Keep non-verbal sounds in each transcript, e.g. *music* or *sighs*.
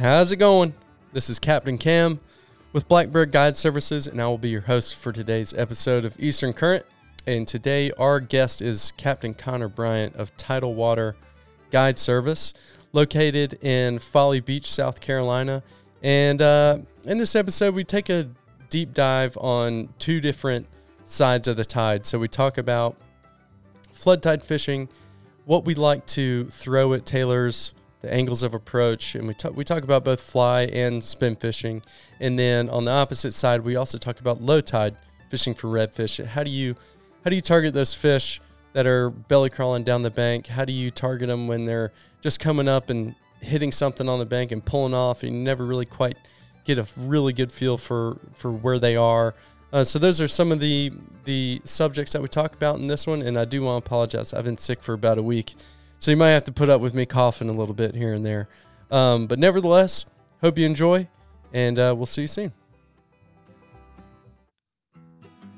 How's it going? This is Captain Cam with Blackbird Guide Services, and I will be your host for today's episode of Eastern Current. And today, our guest is Captain Conner Bryant of Tidal Water Guide Service, located in Folly Beach, South Carolina. And uh, in this episode, we take a deep dive on two different sides of the tide. So we talk about flood tide fishing, what we like to throw at tailors the angles of approach, and we talk we talk about both fly and spin fishing. And then on the opposite side, we also talk about low tide fishing for redfish. How do you how do you target those fish that are belly crawling down the bank? How do you target them when they're just coming up and hitting something on the bank and pulling off, and you never really quite get a really good feel for for where they are. Uh, so those are some of the the subjects that we talk about in this one, and I do want to apologize. I've been sick for about a week, so you might have to put up with me coughing a little bit here and there. Um, but nevertheless, hope you enjoy, and uh, we'll see you soon.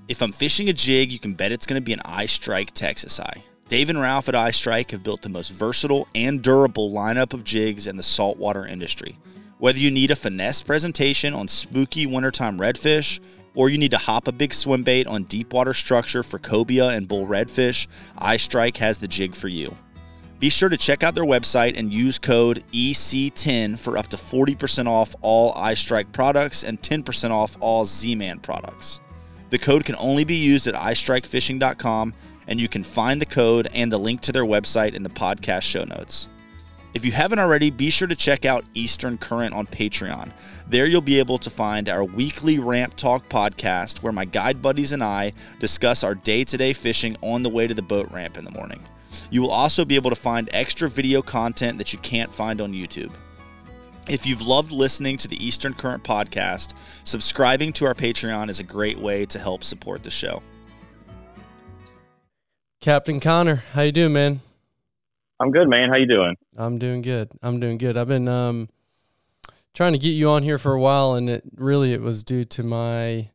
If I'm fishing a jig, you can bet it's going to be an EyeStrike Texas Eye. Dave and Ralph at EyeStrike have built the most versatile and durable lineup of jigs in the saltwater industry. Whether you need a finesse presentation on spooky wintertime redfish, or you need to hop a big swim bait on deep water structure for cobia and bull redfish, EyeStrike has the jig for you. Be sure to check out their website and use code EC10 for up to 40% off all EyeStrike products and 10% off all Z Man products. The code can only be used at EyeStrikeFishing.com, and you can find the code and the link to their website in the podcast show notes. If you haven't already, be sure to check out Eastern Current on Patreon. There you'll be able to find our weekly Ramp Talk podcast where my guide buddies and I discuss our day to day fishing on the way to the boat ramp in the morning. You will also be able to find extra video content that you can't find on YouTube. If you've loved listening to the Eastern Current podcast, subscribing to our Patreon is a great way to help support the show. Captain Conner, how you doing, man? I'm good, man. How you doing? I'm doing good. I'm doing good. I've been um, trying to get you on here for a while, and it really it was due to my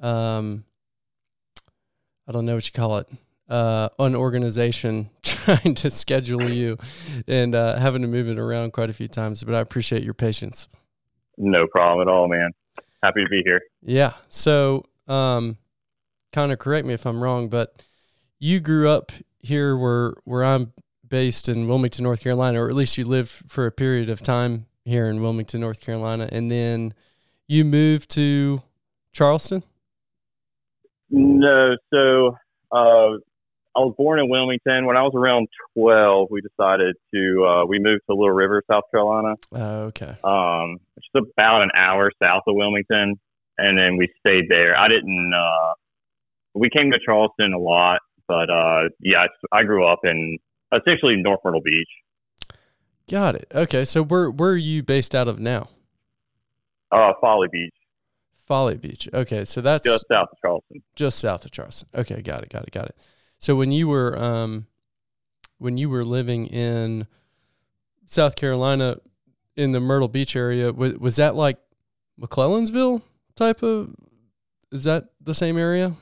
um, I don't know what you call it, uh, unorganization *laughs* trying to schedule you and uh, having to move it around quite a few times. But I appreciate your patience. No problem at all, man. Happy to be here. Yeah. So, um, of correct me if I'm wrong, but you grew up here where where I'm based in Wilmington, North Carolina, or at least you lived for a period of time here in Wilmington, North Carolina, and then you moved to Charleston. No, so uh, I was born in Wilmington. When I was around twelve, we decided to uh, we moved to Little River, South Carolina. Oh, okay. Um, which is about an hour south of Wilmington, and then we stayed there. I didn't. Uh, we came to Charleston a lot, but uh, yeah, I grew up in essentially North Myrtle Beach. Got it. Okay, so where where are you based out of now? Uh, Folly Beach. Folly Beach. Okay, so that's just south of Charleston. Just south of Charleston. Okay, got it, got it, got it. So when you were um, when you were living in South Carolina in the Myrtle Beach area, was, was that like McClellanville type of? Is that the same area?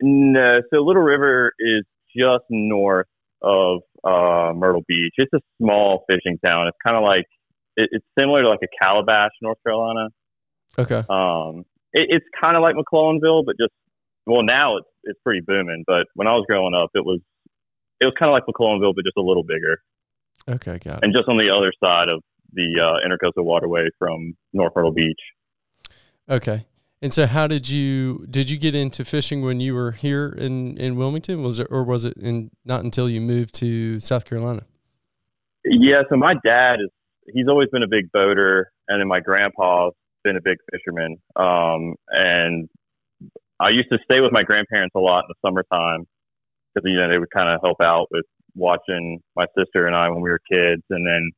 No. So Little River is just north of uh, Myrtle Beach. It's a small fishing town. It's kind of like it, it's similar to like a Calabash, North Carolina. Okay. Um, it, it's kind of like McClellanville, but just well now it's it's pretty booming. But when I was growing up, it was it was kind of like McClellanville, but just a little bigger. Okay, got it. And just on the other side of the uh, Intercoastal Waterway from North Myrtle Beach. Okay. And so, how did you did you get into fishing when you were here in in Wilmington? Was it or was it in not until you moved to South Carolina? Yeah, so my dad is he's always been a big boater, and then my grandpa's been a big fisherman. Um, and I used to stay with my grandparents a lot in the summertime because you know they would kind of help out with watching my sister and I when we were kids, and then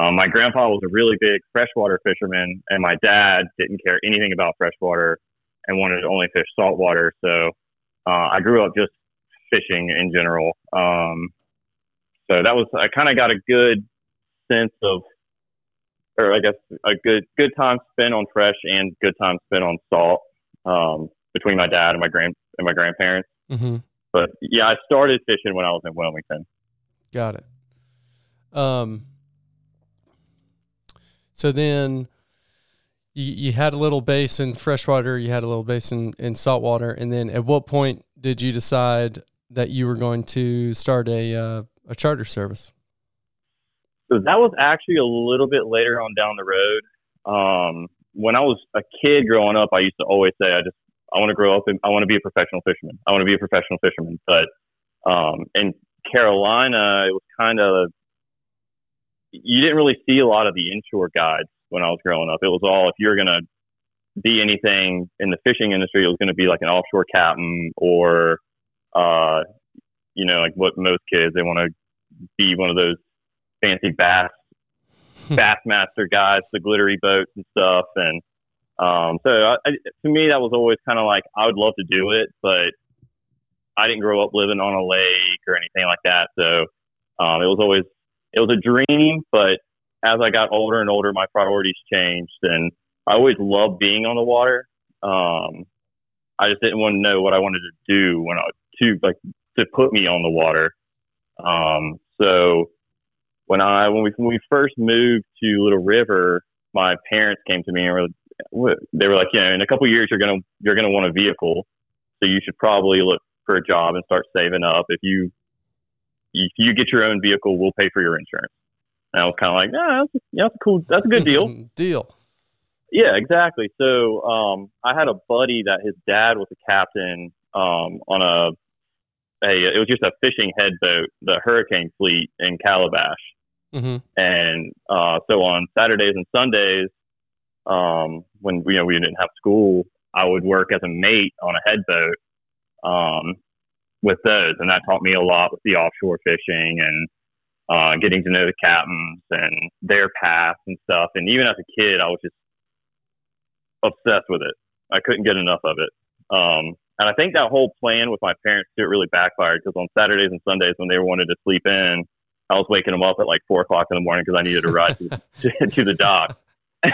um, my grandpa was a really big freshwater fisherman, and my dad didn't care anything about freshwater and wanted to only fish saltwater. So uh, I grew up just fishing in general. Um, so that was I kind of got a good sense of, or I guess a good good time spent on fresh and good time spent on salt um, between my dad and my grand and my grandparents. Mm-hmm. But yeah, I started fishing when I was in Wilmington. Got it. Um, So then you, you had a little base in freshwater, you had a little base in, in saltwater, and then at what point did you decide that you were going to start a uh, a charter service? So that was actually a little bit later on down the road. Um, when I was a kid growing up, I used to always say, I just, I want to grow up and I want to be a professional fisherman. I want to be a professional fisherman. But, um, in Carolina, it was kind of, you didn't really see a lot of the inshore guides when I was growing up. It was all, if you're going to be anything in the fishing industry, it was going to be like an offshore captain or, uh, you know, like what most kids, they want to be one of those fancy bass Bassmaster guys, the glittery boats and stuff. And um, so I, to me, that was always kind of like I would love to do it, but I didn't grow up living on a lake or anything like that. So um, it was always it was a dream, but as I got older and older, my priorities changed, and I always loved being on the water. Um, I just didn't want to know what I wanted to do when I to like to put me on the water. Um, so when I when we when we first moved to Little River, my parents came to me and were, they were like, you know, in a couple years you're gonna you're gonna want a vehicle, so you should probably look for a job and start saving up. If you if you get your own vehicle, we'll pay for your insurance. And I was kind of like, ah, that's, yeah, that's a cool, that's a good deal. *laughs* deal. Yeah, exactly. So um, I had a buddy that his dad was a captain um, on a, a, it was just a fishing head boat, the Hurricane Fleet in Calabash. Mm-hmm. And uh, so on Saturdays and Sundays, um, when you know we didn't have school, I would work as a mate on a head boat um, with those, and that taught me a lot with the offshore fishing and uh, getting to know the captains and their paths and stuff. And even as a kid, I was just obsessed with it. I couldn't get enough of it. Um, and I think that whole plan with my parents it really backfired because on Saturdays and Sundays when they wanted to sleep in, I was waking them up at like four o'clock in the morning because I needed to ride to, *laughs* to, to, the dock. *laughs*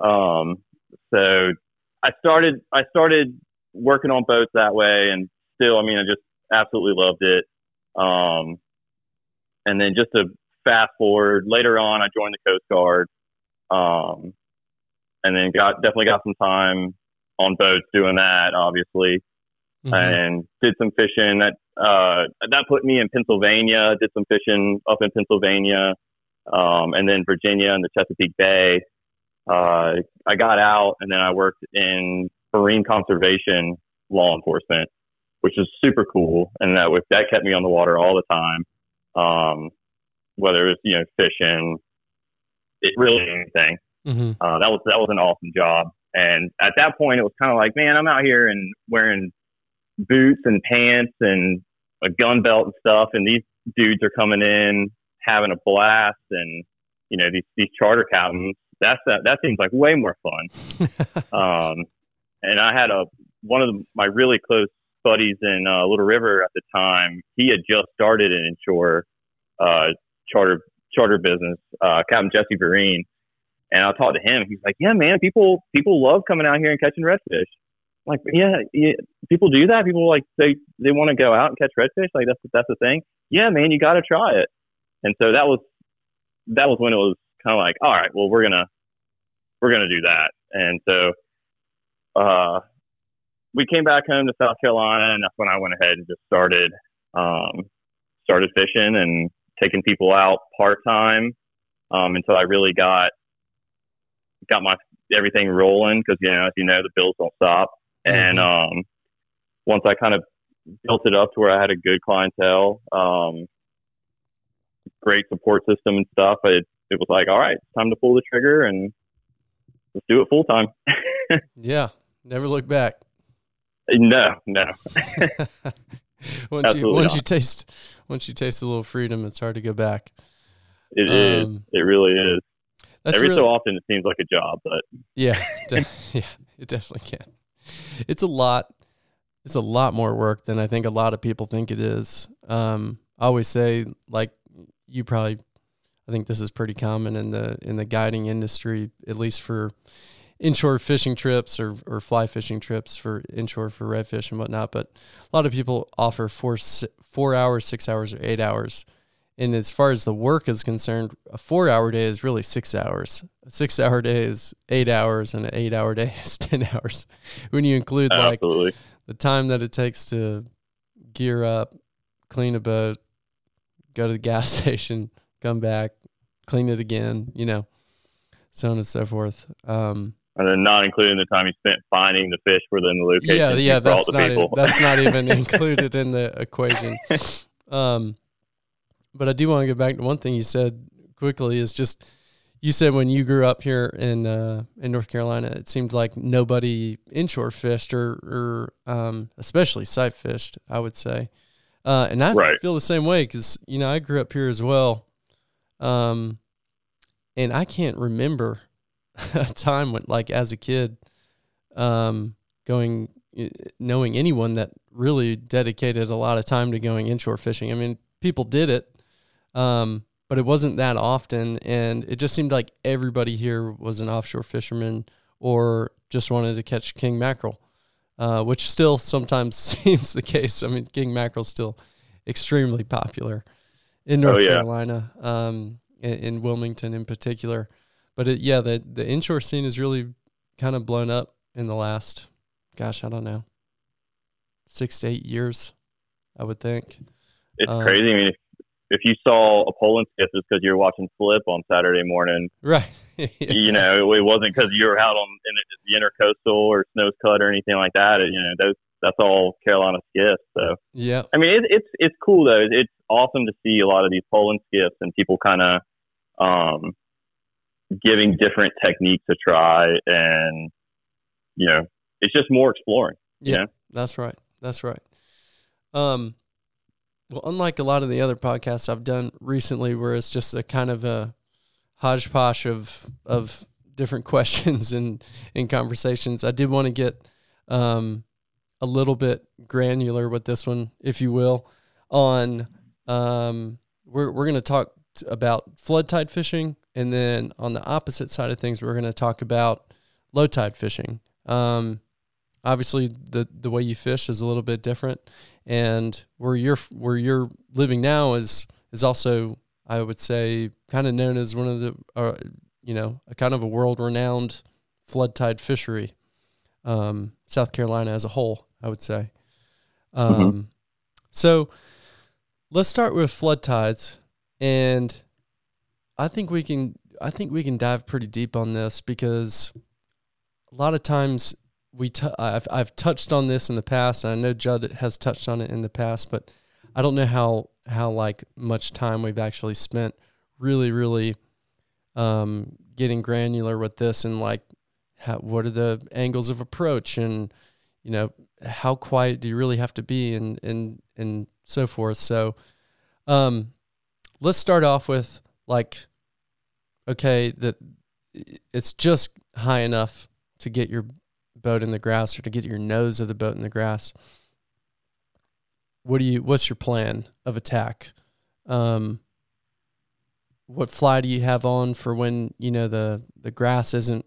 um, so I started, I started working on boats that way, and still, I mean, I just absolutely loved it. Um, and then just to fast forward, later on, I joined the Coast Guard, um, and then got definitely got some time on boats doing that, obviously, mm-hmm. and did some fishing. That uh, that put me in Pennsylvania. Did some fishing up in Pennsylvania, um, and then Virginia and the Chesapeake Bay. Uh, I got out, and then I worked in marine conservation law enforcement, which is super cool, and that was, that kept me on the water all the time. Um, whether it was you know fishing, it really anything. Mm-hmm. Uh, that was that was an awesome job. And at that point, it was kind of like, man, I'm out here and wearing boots and pants and a gun belt and stuff, and these dudes are coming in having a blast, and you know these these charter captains. That's that that seems like way more fun. *laughs* um, and I had a one of the, my really close buddies in uh, Little River at the time. He had just started an inshore uh, charter charter business, uh, Captain Jesse Vereen. And I talked to him. He's like, "Yeah, man, people people love coming out here and catching redfish." like, yeah, yeah, people do that. People like they they want to go out and catch redfish. Like that's that's the thing. Yeah, man, you got to try it. And so that was that was when it was kind of like, all right, well, we're gonna we're gonna do that. And so uh, we came back home to South Carolina, and that's when I went ahead and just started um, started fishing and taking people out part time um, until I really got got my everything rolling because you know as you know the bills don't stop and mm-hmm. um, once I kind of built it up to where I had a good clientele, um, great support system and stuff, it, it was like, all right, it's time to pull the trigger and let's do it full time. *laughs* yeah. Never look back. No, no. *laughs* once Absolutely you once not. you taste once you taste a little freedom, it's hard to go back. It um, is. It really is. Every really, so often, it seems like a job, but yeah, *laughs* de- yeah, it definitely can it's a lot. It's a lot more work than I think a lot of people think it is. Um, I always say, like you probably, I think this is pretty common in the in the guiding industry, at least for inshore fishing trips or, or fly fishing trips for inshore for redfish and whatnot. But a lot of people offer four four hours, six hours, or eight hours, And as far as the work is concerned, a four hour day is really six hours. A six hour day is eight hours, and an eight hour day *laughs* is 10 hours. When you include like Absolutely. the time that it takes to gear up, clean a boat, go to the *laughs* gas station, come back, clean it again, you know, so on and so forth. Um, And then not including the time you spent finding the fish within the location. yeah, yeah, that's not people. that's not *laughs* even included in the equation. Um, but I do want to go back to one thing you said quickly is just you said when you grew up here in uh, in North Carolina, it seemed like nobody inshore fished or or um, especially sight fished. I would say, uh, and I Right. feel the same way because you know I grew up here as well, um, and I can't remember *laughs* a time when like as a kid, um, going knowing anyone that really dedicated a lot of time to going inshore fishing. I mean, people did it, um, but it wasn't that often, and it just seemed like everybody here was an offshore fisherman or just wanted to catch king mackerel, uh, which still sometimes *laughs* seems the case. I mean, king mackerel still extremely popular in North Oh, yeah. Carolina, um, in, in Wilmington in particular. But it, yeah, the the inshore scene has really kind of blown up in the last, gosh, I don't know, six to eight years, I would think. It's Um, crazy. I mean, if, if you saw a poling skiff, it's because you were watching Flip on Saturday morning. Right. *laughs* You know, it wasn't because you were out on in the intercoastal or Snow's Cut or anything like that. It, you know, those that's all Carolina skiffs. So Yeah. I mean, it, it's it's cool though. It's awesome to see a lot of these poling skiffs and people kind of um, giving different techniques a try, and you know, it's just more exploring. Yeah, Yeah. that's right. That's right. Um, well, unlike a lot of the other podcasts I've done recently, where it's just a kind of a hodgepodge of of different *laughs* questions and and conversations, I did want to get um, a little bit granular with this one, if you will. On um, we're we're going to talk t- about flood tide fishing, and then on the opposite side of things, we're going to talk about low tide fishing. Um, obviously the the way you fish is a little bit different. And where you're where you're living now is is also I would say kind of known as one of the uh, you know a kind of a world renowned flood tide fishery um, South Carolina as a whole I would say. Um, so let's start with flood tides. And I think we can I think we can dive pretty deep on this because a lot of times we t- I've I've touched on this in the past, and I know Judd has touched on it in the past, but I don't know how how like much time we've actually spent really really um, getting granular with this and like how, what are the angles of approach and you know how quiet do you really have to be and and and so forth. So um, let's start off with like okay that it's just high enough to get your boat in the grass or to get your nose of the boat in the grass. What do you what's your plan of attack? Um what fly do you have on for when you know the the grass isn't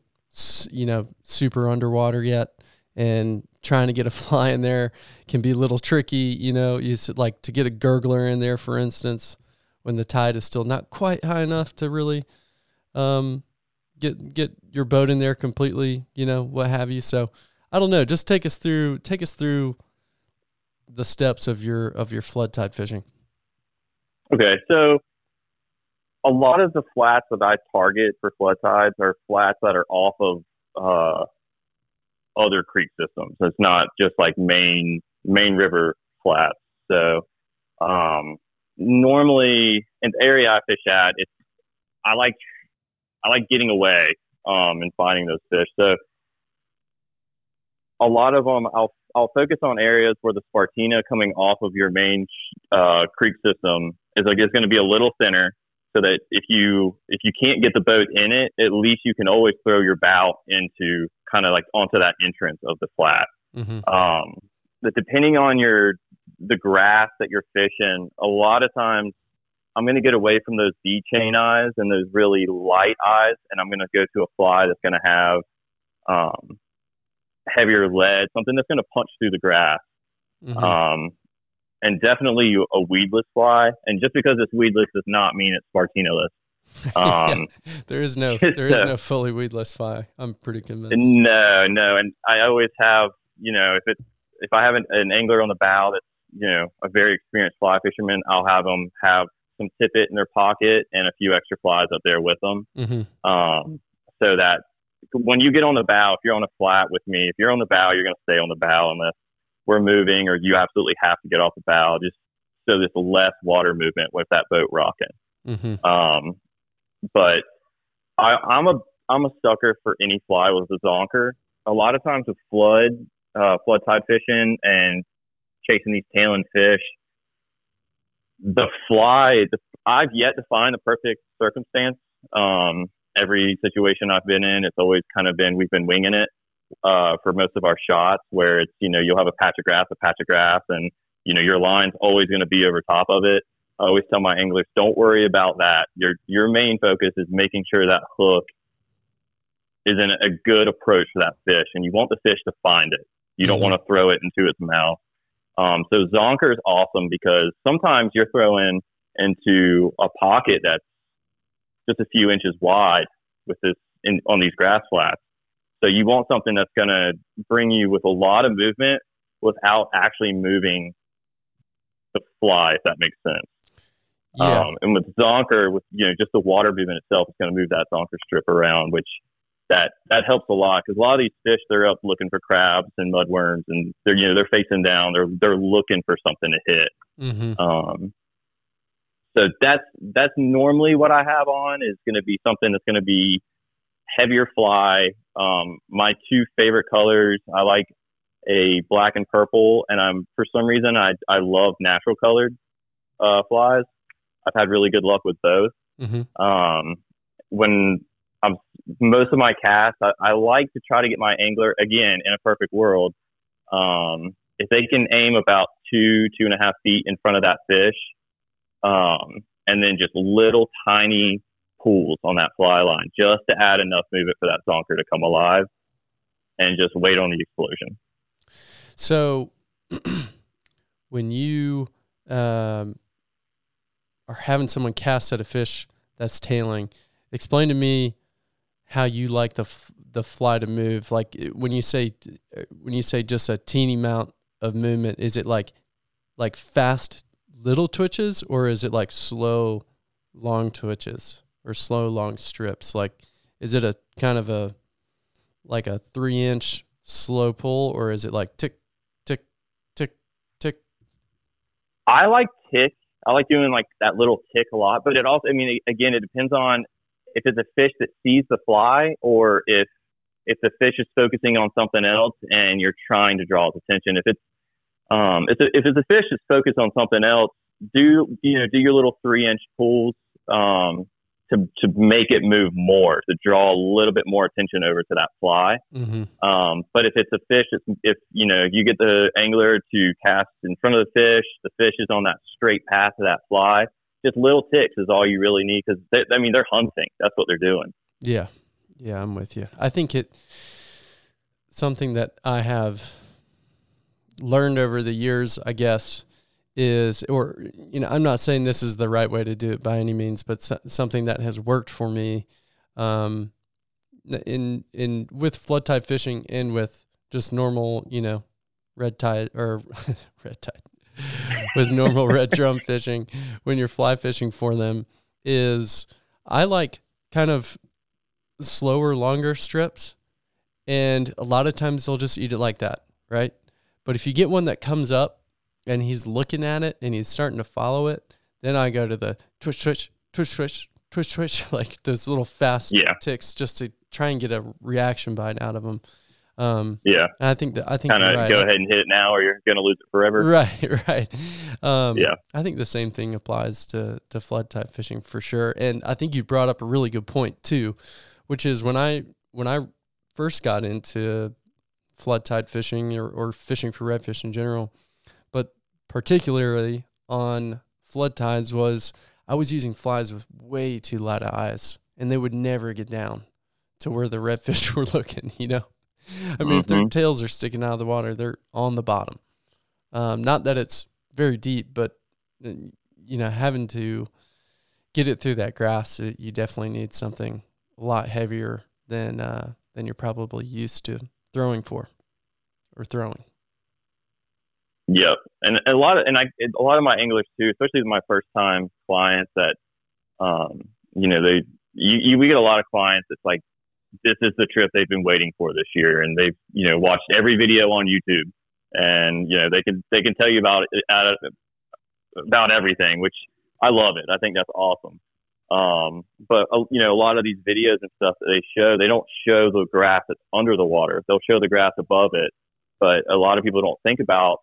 you know super underwater yet? And trying to get a *laughs* fly in there can be a little tricky you know you like to get a gurgler in there for instance when the tide is still not quite high enough to really um get get your boat in there completely, you know, what have you. So I don't know. Just take us through take us through the steps of your of your flood tide fishing. Okay, so a lot of the flats that I target for flood tides are flats that are off of uh, other creek systems. It's not just like main main river flats. So um, normally in the area I fish at, it's I like I like getting away um, and finding those fish. So a lot of them, I'll I'll focus on areas where the Spartina coming off of your main uh, creek system is like it's going to be a little thinner, so that if you if you can't get the boat in it, at least you can always throw your bow into kind of like onto that entrance of the flat. Mm-hmm. Um, but depending on your the grass that you're fishing, a lot of times I'm going to get away from those bead chain eyes and those really light eyes, and I'm going to go to a fly that's going to have um, heavier lead, something that's going to punch through the grass. Mm-hmm. Um, and definitely a weedless fly. And just because it's weedless does not mean it's Spartinoless. *laughs* Um, yeah, there is no *laughs* there is no fully weedless fly. I'm pretty convinced. No, no, and I always have you know if it's if I have an, an angler on the bow that's you know a very experienced fly fisherman, I'll have them have some tippet in their pocket and a few extra flies up there with them, mm-hmm. um, so that when you get on the bow, if you're on a flat with me, if you're on the bow, you're going to stay on the bow unless we're moving or you absolutely have to get off the bow, just so there's less water movement with that boat rocking. Mm-hmm. Um, but I, I'm a I'm a sucker for any fly with a zonker. A lot of times with flood, uh, flood tide fishing and chasing these tailing fish, the fly, the, I've yet to find the perfect circumstance. Um, every situation I've been in, it's always kind of been we've been winging it uh, for most of our shots, where it's you know you'll have a patch of grass, a patch of grass, and you know your line's always going to be over top of it. I always tell my anglers, don't worry about that. Your your main focus is making sure that hook is in a good approach for that fish, and you want the fish to find it. You don't mm-hmm. want to throw it into its mouth. Um, so zonker is awesome because sometimes you're throwing into a pocket that's just a few inches wide with this in, on these grass flats. So you want something that's going to bring you with a lot of movement without actually moving the fly, if that makes sense. Yeah. Um, and with zonker, with you know just the water movement itself is going to move that zonker strip around, which that that helps a lot because a lot of these fish they're up looking for crabs and mudworms, and they're you know they're facing down, they're they're looking for something to hit. Mm-hmm. Um, so that's that's normally what I have on is going to be something that's going to be heavier fly. Um, my two favorite colors, I like a black and purple, and I'm for some reason I I love natural colored uh, flies. I've had really good luck with both. Mm-hmm. Um, when I'm most of my casts, I, I, like to try to get my angler again in a perfect world. Um, if they can aim about two two and a half feet in front of that fish, um, and then just little tiny pools on that fly line just to add enough movement for that zonker to come alive and just wait on the explosion. So *clears throat* when you um, are having someone cast at a fish that's tailing, explain to me how you like the f- the fly to move. Like eh, when you say eh, when you say just a teeny amount of movement, is it like like fast little twitches or is it like slow long twitches or slow long strips? Like is it a kind of a like a three inch slow pull or is it like tick tick tick tick? I like tick. I like doing like that little tick a lot, but it also I mean again it depends on if it's a fish that sees the fly or if if the fish is focusing on something else and you're trying to draw its attention. If it's um, if, if it's a fish that's focused on something else, do you know do your little three inch pulls um, to to make it move more to draw a little bit more attention over to that fly. Mm-hmm. Um, but if it's a fish, it's, if you know you get the angler to cast in front of the fish, the fish is on that straight path to that fly just little ticks is all you really need because I mean they're hunting. That's what they're doing. Yeah, yeah, I'm with you. I think it something that I have learned over the years, I guess, is or you know I'm not saying this is the right way to do it by any means, but so, something that has worked for me um, in in with flood tide fishing and with just normal you know red tide or *laughs* red tide with normal red drum fishing when you're fly fishing for them is I like kind of slower, longer strips. And a lot of times they'll just eat it like that, right? But if you get one that comes up and he's looking at it and he's starting to follow it, then I go to the twitch, twitch, twitch, twitch, twitch, twitch, *laughs* like those little fast yeah. ticks just to try and get a reaction bite out of them. Um, yeah, I think that I think kind of right. go ahead and hit it now, or you're going to lose it forever. *laughs* Right, right. Um, yeah, I think the same thing applies to to flood tide fishing for sure. And I think you brought up a really good point too, which is when I when I first got into flood tide fishing or, or fishing for redfish in general, but particularly on flood tides was I was using flies with way too light of eyes, and they would never get down to where the redfish *laughs* were looking. You know. I mean, mm-hmm. if their mm-hmm. tails are sticking out of the water, they're on the bottom. Um, not that it's very deep, but uh, you know, having to get it through that grass, it, you definitely need something a lot heavier than uh, than you're probably used to throwing for or throwing. Yep, and a lot of and I a lot of my anglers too, especially my first time clients that, um, you know, they you, you we get a lot of clients that's like, this is the trip they've been waiting for this year, and they've you know watched every video on YouTube, and you know they can they can tell you about about everything, which I love it. I think that's awesome. Um, but uh, you know, a lot of these videos and stuff that they show, they don't show the grass that's under the water. They'll show the grass above it. But a lot of people don't think about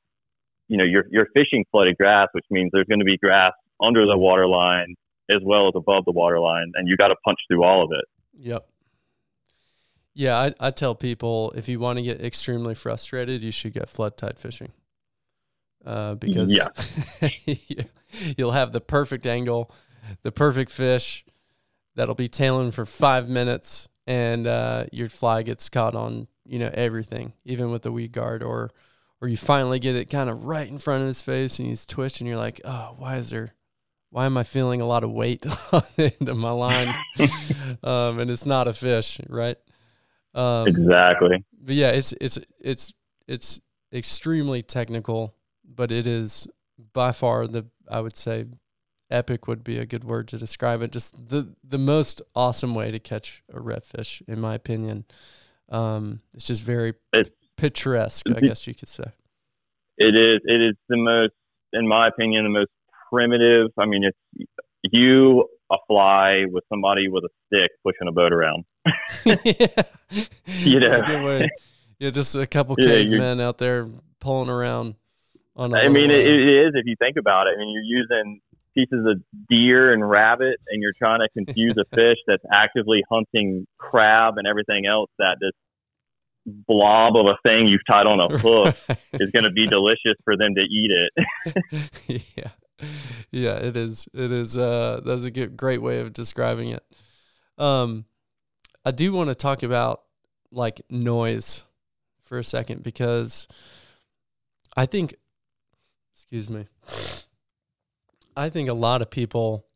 you know, you're, you're fishing flooded grass, which means there's going to be grass under the water line as well as above the water line, and you got to punch through all of it. Yep. Yeah, I, I tell people if you want to get extremely frustrated, you should get flood tide fishing. Uh, because yeah. *laughs* you'll have the perfect angle, the perfect fish that'll be tailing for five minutes, and uh, your fly gets caught on you know everything, even with the weed guard or or you finally get it kind of right in front of his face and he's twitching. You're like, oh, why is there, why am I feeling a lot of weight *laughs* on the end of my line? *laughs* um, and it's not a fish, right? Um, exactly. But yeah, it's it's it's it's extremely technical, but it is by far the I would say epic would be a good word to describe it. Just the the most awesome way to catch a redfish, in my opinion. Um, it's just very it's, picturesque, I guess you could say. It is. It is the most, in my opinion, the most primitive. I mean, it's you a fly with somebody with a stick pushing a boat around. yeah, *laughs* *laughs* you know. Yeah, just a couple *laughs* yeah, cavemen out there pulling around. On I mean, it, it is if you think about it. I mean, you're using pieces of deer and rabbit, and you're trying to confuse a fish that's actively hunting crab and everything else that this blob of a thing you've tied on a hook is going to be delicious for them to eat it. yeah. *laughs* Yeah, it is. It is. Uh, that's a good, great way of describing it. Um, I do want to talk about like noise for a second because I think, excuse me, I think a lot of people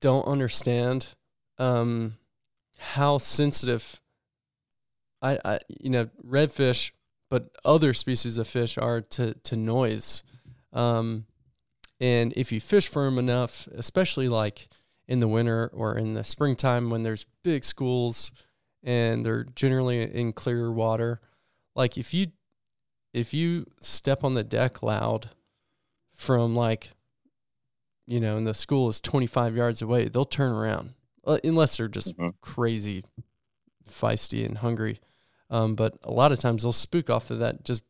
don't understand um, how sensitive I, I you know redfish, but other species of fish are to to noise. Um, and if you fish for them enough, especially like in the winter or in the springtime when there's big schools and they're generally in clear water, like if you if you step on the deck loud from like you know, and the school is 25 yards away, they'll turn around uh, unless they're just mm-hmm. crazy feisty and hungry. Um, but a lot of times they'll spook off of that, just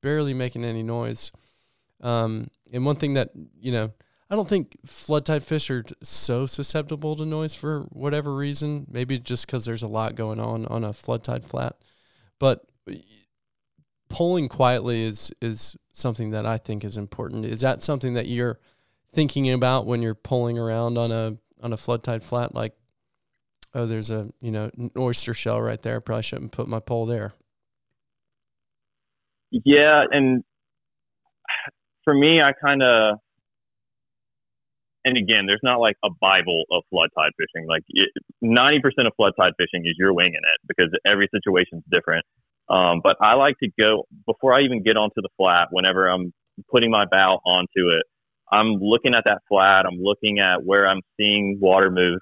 barely making any noise. Um, and one thing that, you know, I don't think flood tide fish are so susceptible to noise for whatever reason. Maybe just because there's a lot going on on a flood tide flat. But pulling quietly is is something that I think is important. Is that something that you're thinking about when you're pulling around on a on a flood tide flat? Like oh, there's a you know an oyster shell right there. I Probably shouldn't put my pole there. Yeah, and for me, I kind of, and again, there's not like a Bible of flood tide fishing. Like ninety percent of flood tide fishing is you're winging it because every situation's different. Um, but I like to go before I even get onto the flat. Whenever I'm putting my bow onto it, I'm looking at that flat. I'm looking at where I'm seeing water move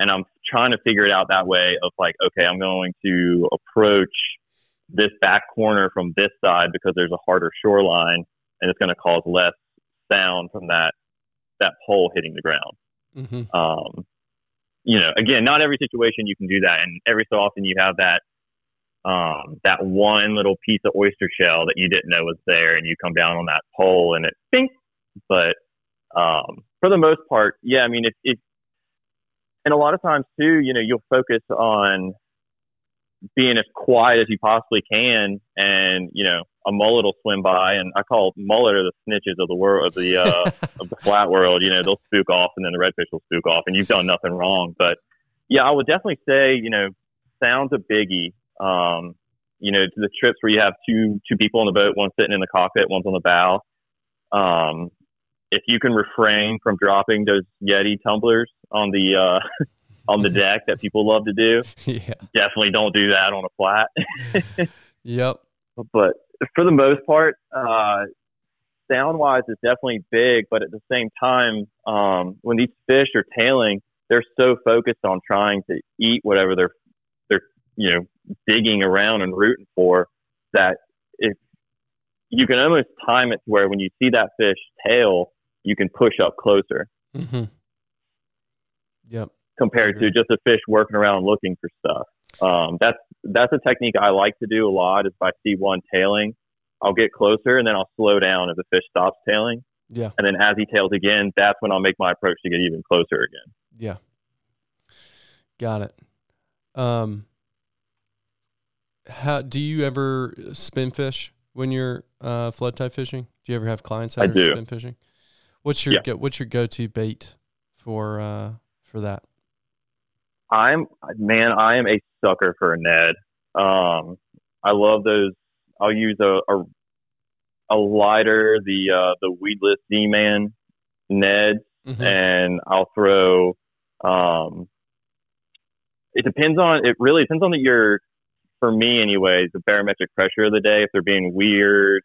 and I'm trying to figure it out that way of like, okay, I'm going to approach this back corner from this side because there's a harder shoreline and it's going to cause less sound from that that pole hitting the ground. Mm-hmm. Um, you know, again, not every situation you can do that, and every so often you have that um, that one little piece of oyster shell that you didn't know was there, and you come down on that pole and it bing. But um, for the most part, yeah, I mean, if, if and a lot of times too, you know, you'll focus on being as quiet as you possibly can, and you know, a mullet will swim by, and I call mullet are the snitches of the world of the uh, *laughs* of the flat world. You know, they'll spook off, and then the redfish will spook off, and you've done nothing wrong. But yeah, I would definitely say, you know, sounds a biggie. Um, you know, the trips where you have two two people on the boat, one sitting in the cockpit, one's on the bow. Um, if you can refrain from dropping those Yeti tumblers on the uh, *laughs* on the deck that people love to do, *laughs* yeah. definitely don't do that on a flat. *laughs* Yep. but for the most part, uh, sound wise is definitely big. But at the same time, um, when these fish are tailing, they're so focused on trying to eat whatever they're they're you know digging around and rooting for that if you can almost time it to where when you see that fish tail, you can push up closer Mm-hmm. Yep. Compared to just a fish working around looking for stuff. Um, that's that's a technique I like to do a lot. Is if I see one tailing, I'll get closer and then I'll slow down if the fish stops tailing, Yeah. and then as he tails again, that's when I'll make my approach to get even closer again. Yeah. Got it. Um how do you ever spin fish when you're uh flood tide fishing? Do you ever have clients that I are do. spin fishing? What's your Yeah. go, what's your go-to bait for uh for that? I'm man, I am a sucker for a Ned. Um, I love those. I'll use a a, a lighter, the uh, the weedless Z-Man Ned, Mhm. and I'll throw. Um, it depends on. It really depends on the, your. For me, anyways, the barometric pressure of the day. If they're being weird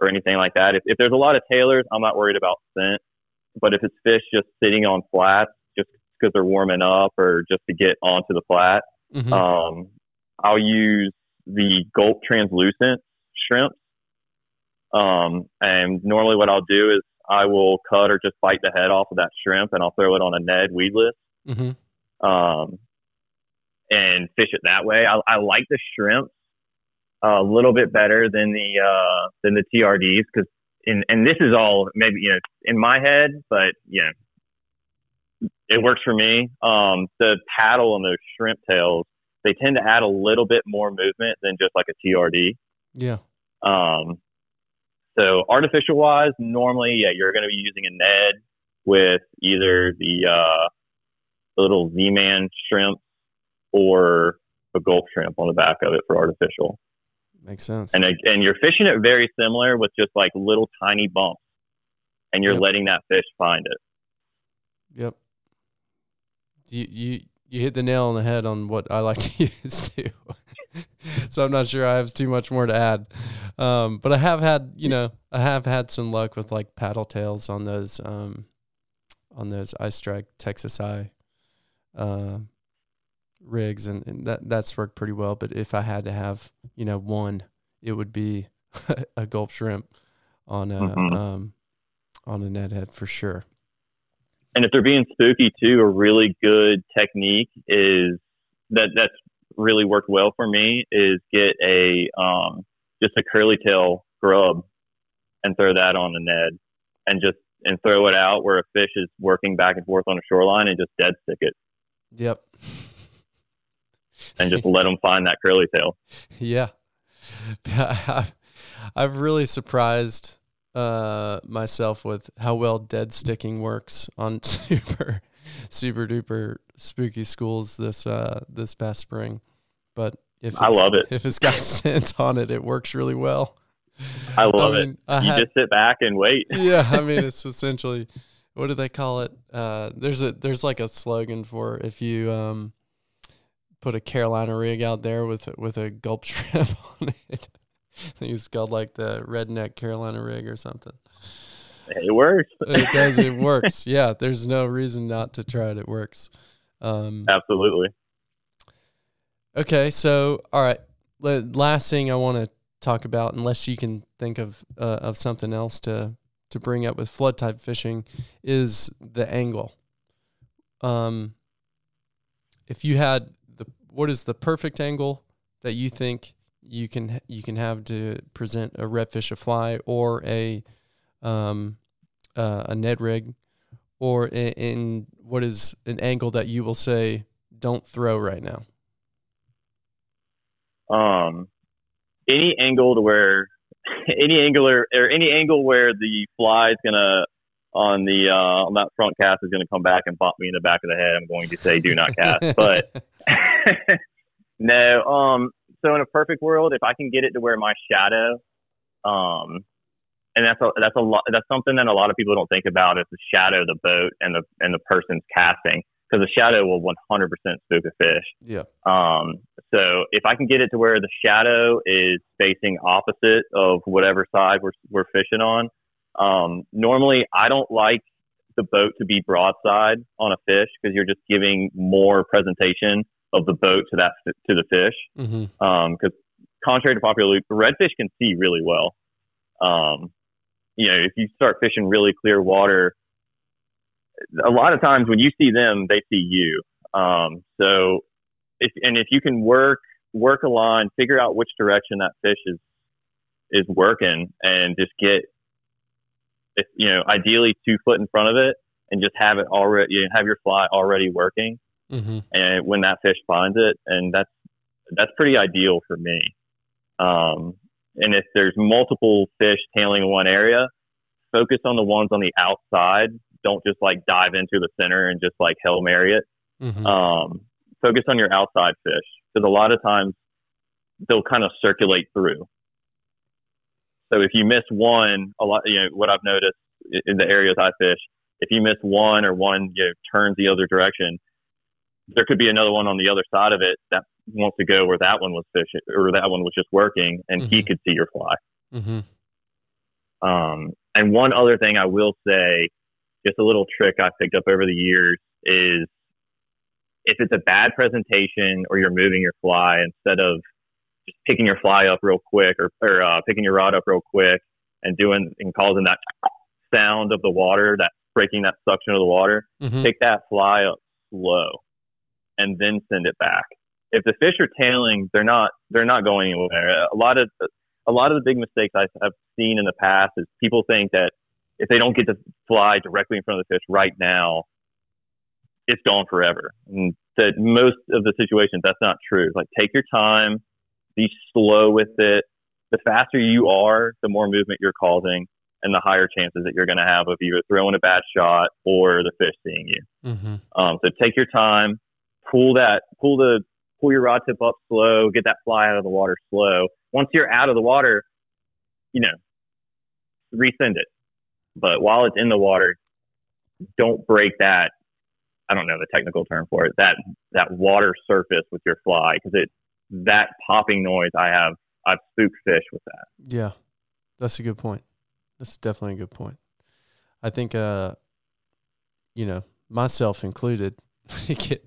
or anything like that. If, if there's a lot of tailors, I'm not worried about scent. But if it's fish just sitting on flats, because they're warming up or just to get onto the flat, Mhm. um, I'll use the Gulp translucent shrimps. Um, and normally what I'll do is I will cut or just bite the head off of that shrimp and I'll throw it on a Ned weedless Mhm. um, and fish it that way. I, I like the shrimps a little bit better than the uh, than the TRDs because in and this is all maybe you know in my head, but you know it works for me. Um, the paddle on those shrimp tails they tend to add a little bit more movement than just like a TRD. Yeah. Um, so artificial wise, normally, yeah, you're going to be using a Ned with either the, uh, the little Z-Man shrimp or a Gulp shrimp on the back of it for artificial. Makes sense. And and you're fishing it very similar with just like little tiny bumps, and you're Yep. letting that fish find it. Yep. You you you hit the nail on the head on what I like to *laughs* use too. *laughs* so I'm not sure I have too much more to add. Um, but I have had, you know, I have had some luck with like paddle tails on those um on those EyeStrike Texas Eye uh rigs and, and that that's worked pretty well. But if I had to have, you know, one, it would be *laughs* a gulp shrimp on a Mhm. um on a Ned head for sure. And if they're being spooky too, a really good technique is that that's really worked well for me is get a um, just a curly tail grub and throw that on the Ned and just and throw it out where a fish is working back and forth on a shoreline and just dead stick it Yep. and just *laughs* let them find that curly tail. Yeah. *laughs* I've- I've really surprised uh, myself with how well dead sticking works on *laughs* super super duper spooky schools this uh, this past spring. But if I love it. If it's got *laughs* scent on it, it works really well. I love mean, it. I You had- just sit back and wait. *laughs* yeah, I mean it's essentially what do they call it? Uh, there's a there's like a slogan for if you um, put a Carolina rig out there with with a gulp shrimp on it. *laughs* I think it's called like the redneck Carolina rig or something. It works. It does. It *laughs* works. Yeah. There's no reason not to try it. It works. Um, Absolutely. Okay, so all right. La- Last thing I want to talk about, unless you can think of uh, of something else to to bring up with flood tide fishing, is the angle. Um, if you had the what is the perfect angle that you think you can you can have to present a redfish a fly or a um uh, a Ned rig, or in, in what is an angle that you will say don't throw right now. um, any angle to where *laughs* any angular or any angle where the fly is gonna on the uh, on that front cast is gonna come back and bump me in the back of the head. I'm going to say do not cast, *laughs* but *laughs* no. Um, so in a perfect world, if I can get it to where my shadow, um, and that's a that's a lot that's something that a lot of people don't think about is the shadow of the boat and the and the person's casting because the shadow will 100% spook a fish. Yeah. Um, so if I can get it to where the shadow is facing opposite of whatever side we're we're fishing on, um, normally I don't like the boat to be broadside on a fish because you're just giving more presentation of the boat to that to the fish. Because Mm-hmm. um, contrary to popular belief, redfish can see really well. Um, you know, if you start fishing really clear water, a lot of times when you see them, they see you. Um, so, if and if you can work work a line, figure out which direction that fish is is working, and just get, if you know, ideally two foot in front of it, and just have it already, you know, have your fly already working Mm-hmm. and when that fish finds it, and that's that's pretty ideal for me. Um, and if there's multiple fish tailing in one area, focus on the ones on the outside. Don't just like dive into the center and just like hail mary it. Mm-hmm. Um, focus on your outside fish because a lot of times they'll kind of circulate through. So if you miss one, a lot, you know, what I've noticed in the areas I fish, if you miss one or one you know, turns the other direction, there could be another one on the other side of it that wants to go where that one was fishing or that one was just working and he Mhm. could see your fly. mm-hmm. Um, and one other thing I will say, just a little trick I picked up over the years is if it's a bad presentation or you're moving your fly instead of just picking your fly up real quick or, or uh, picking your rod up real quick and doing and causing that sound of the water, that breaking that suction of the water, Mm-hmm. pick that fly up slow and then send it back. If the fish are tailing, they're not they're not going anywhere. A lot of a lot of the big mistakes I- I've seen in the past is people think that if they don't get the fly directly in front of the fish right now, it's gone forever. And that most of the situations that's not true. Like take your time, be slow with it. The faster you are, the more movement you're causing, and the higher chances that you're going to have of either throwing a bad shot or the fish seeing you. Mm-hmm. Um, so take your time, pull that, pull the, pull your rod tip up slow, get that fly out of the water slow. Once you're out of the water, you know, resend it. But while it's in the water, don't break that. I don't know the technical term for it. That that water surface with your fly because it that popping noise. I have I've spooked fish with that. Yeah, that's a good point. That's definitely a good point. I think, uh, you know, myself included, *laughs* get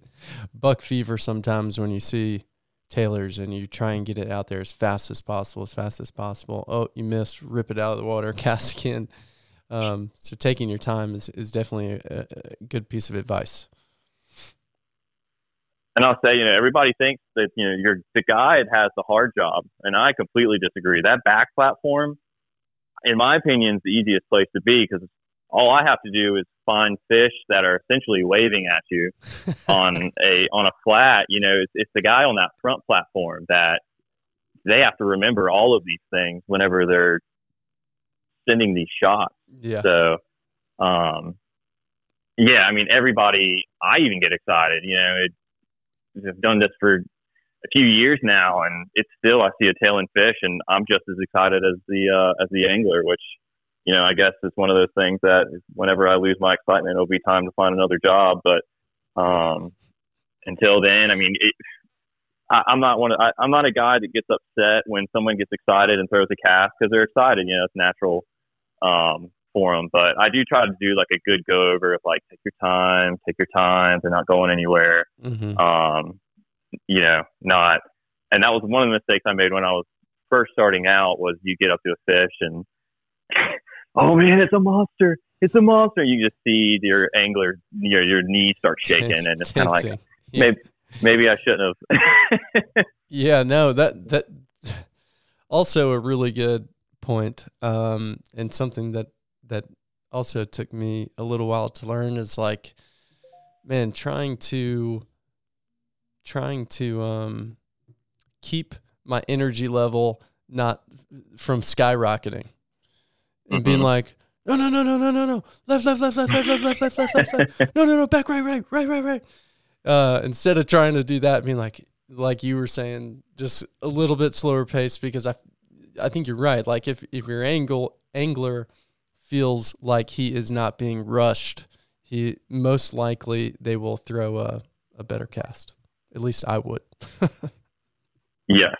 buck fever sometimes when you see tailors and you try and get it out there as fast as possible, as fast as possible. Oh, you missed, rip it out of the water, *laughs* cast again. Um, so taking your time is, is definitely a, a good piece of advice. And I'll say, you know, everybody thinks that you know you're the guide has the hard job, and I completely disagree. That back platform, in my opinion, is the easiest place to be because all I have to do is find fish that are essentially waving at you *laughs* on a on a flat. You know, it's, it's the guy on that front platform that they have to remember all of these things whenever they're sending these shots. yeah. So, um, yeah, I mean, everybody, I even get excited, you know, it, I've done this for a few years now and it's still, I see a tailing fish and I'm just as excited as the, uh, as the angler, which, you know, I guess it's one of those things that whenever I lose my excitement, it'll be time to find another job. But, um, until then, I mean, it, I, I'm not one. Of, I, I'm not a guy that gets upset when someone gets excited and throws a cast because they're excited. You know, it's natural um, for them. But I do try to do like a good go over of like take your time, take your time. They're not going anywhere. Mm-hmm. Um, you know, not. And that was one of the mistakes I made when I was first starting out. Was you get up to a fish and oh man, it's a monster. It's a monster. You just see your angler, your your knees start *laughs* shaking, and it's kind of like *laughs* Yeah. maybe maybe I shouldn't have. *laughs* Yeah, no, that that *sighs* also a really good point, um, and something that that also took me a little while to learn is like, man, trying to trying to um, keep my energy level not from skyrocketing and being Mhm. like, no, no, no, no, no, no, no, left, left, left, left, left, left, left, left, left, left, left, no, no, no, back, right, right, right, right, right. Uh, instead of trying to do that, being like, like you were saying, just a little bit slower pace because I, I think you're right. Like if if your angle angler feels like he is not being rushed, he most likely they will throw a, a better cast. At least I would. *laughs* yes.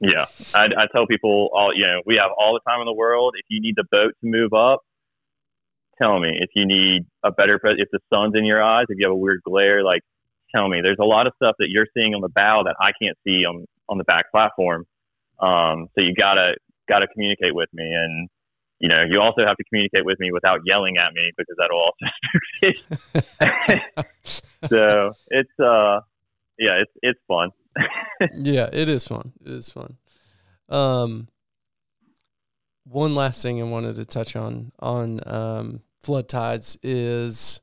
Yeah. I, I tell people all, you know, we have all the time in the world. If you need the boat to move up, tell me. If you need a better, if the sun's in your eyes, if you have a weird glare, like tell me. There's a lot of stuff that you're seeing on the bow that I can't see on, on the back platform. Um, so you gotta, gotta communicate with me. And, you know, you also have to communicate with me without yelling at me because that'll also *laughs* *laughs* *laughs* so it's, uh, yeah, it's, it's fun. Yeah, it is fun. It is fun. Um, one last thing I wanted to touch on on um, flood tides is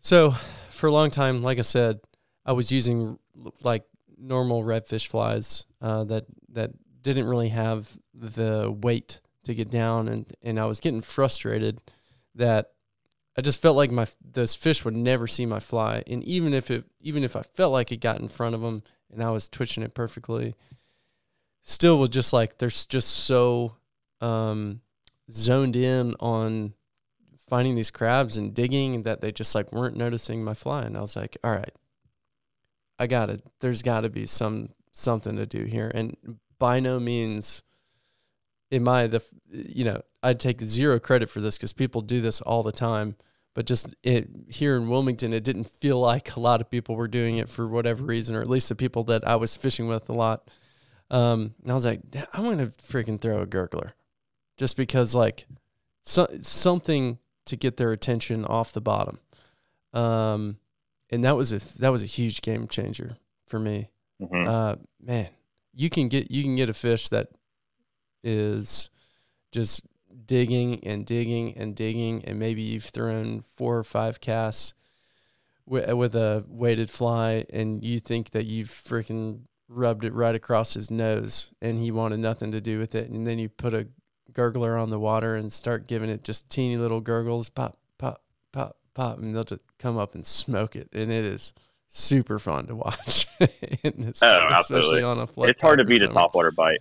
so for a long time, like I said, I was using like normal redfish flies uh, that that didn't really have the weight to get down, and and I was getting frustrated that I just felt like my those fish would never see my fly, and even if it even if I felt like it got in front of them and I was twitching it perfectly, still was just like they're just so um, zoned in on finding these crabs and digging that they just like weren't noticing my fly, and I was like, all right, I got it. There's got to be some something to do here, and by no means am I the you know I'd take zero credit for this because people do this all the time. But just it, here in Wilmington, it didn't feel like a lot of people were doing it for whatever reason, or at least the people that I was fishing with a lot. Um, and I was like, I'm gonna freaking throw a gurgler just because like so, something to get their attention off the bottom. Um, and that was a that was a huge game changer for me. Mm-hmm. Uh, man, you can get you can get a fish that is just digging and digging and digging, and maybe you've thrown four or five casts with, with a weighted fly, and you think that you've freaking rubbed it right across his nose, and he wanted nothing to do with it, and then you put a gurgler on the water and start giving it just teeny little gurgles, pop, pop, pop, pop, and they'll just come up and smoke it, and it is super fun to watch. *laughs* oh, absolutely. Especially on a flood. It's hard to beat a topwater bite.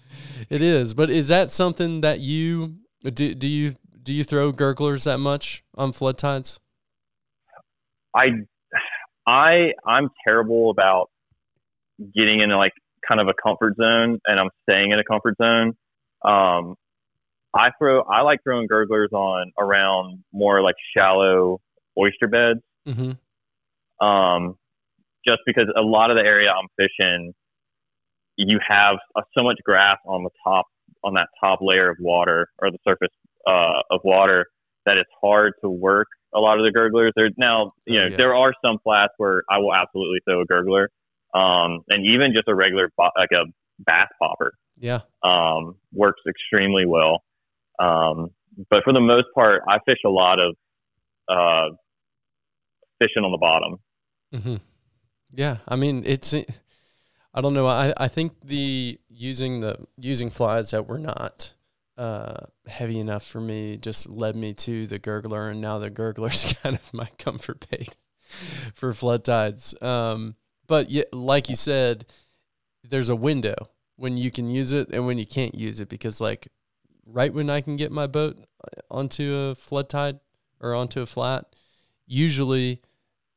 It is, but is that something that you do? Do you do you throw gurglers that much on flood tides? I, I, I'm terrible about getting into like kind of a comfort zone, and I'm staying in a comfort zone. Um, I throw I like throwing gurglers on around more like shallow oyster beds. Mm-hmm. Um, just because a lot of the area I'm fishing, you have uh, so much grass on the top on that top layer of water or the surface uh, of water that it's hard to work a lot of the gurglers. There now, you know, oh, yeah. there are some flats where I will absolutely throw a gurgler, um, and even just a regular like a bass popper. Yeah, um, works extremely well. Um, but for the most part, I fish a lot of uh, fishing on the bottom. Mm-hmm. Yeah, I mean it's. I don't know. I, I think the using the using flies that were not uh, heavy enough for me just led me to the gurgler, and now the gurgler's *laughs* kind of my comfort bait *laughs* for flood tides. Um, but yeah, like you said, there's a window when you can use it and when you can't use it because like right when I can get my boat onto a flood tide or onto a flat, usually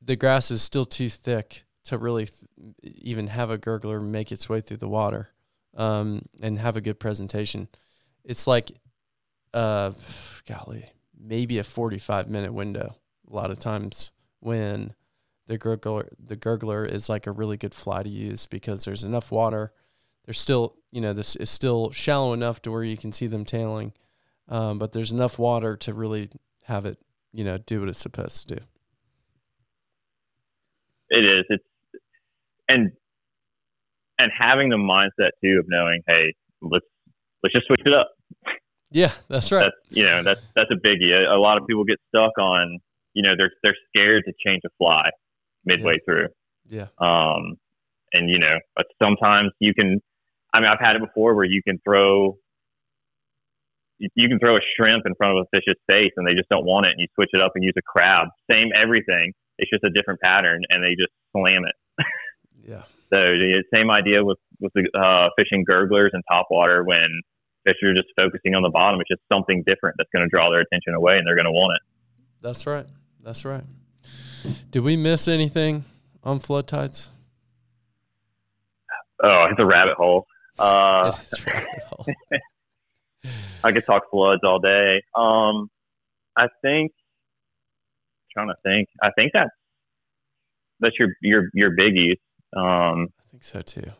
the grass is still too thick to really th- even have a gurgler make its way through the water um, and have a good presentation. It's like, uh, golly, maybe a 45 minute window a lot of times when the gurgler the gurgler is like a really good fly to use because there's enough water there's still you know this is still shallow enough to where you can see them tailing, um, but there's enough water to really have it you know do what it's supposed to do. It is. It's and and having the mindset too of knowing, hey, let's let's just switch it up. Yeah, that's right. That's, you know, that's that's a biggie. A, a, lot of people get stuck on, you know, they're they're scared to change a fly midway yeah. through. Yeah. Um, and you know, but sometimes you can I mean, I've had it before where you can throw you can throw a shrimp in front of a fish's face and they just don't want it and you switch it up and use a crab same everything it's just a different pattern and they just slam it yeah so the same idea with with the uh, fishing gurglers and topwater when fish are just focusing on the bottom. It's just something different that's going to draw their attention away, and they're going to want it. That's right. That's right. Did we miss anything on flood tides? Oh, it's a rabbit hole. Uh, *laughs* *laughs* I could talk floods all day. Um, I think. trying to think. I think that's that's your your your biggies. Um, I think so too.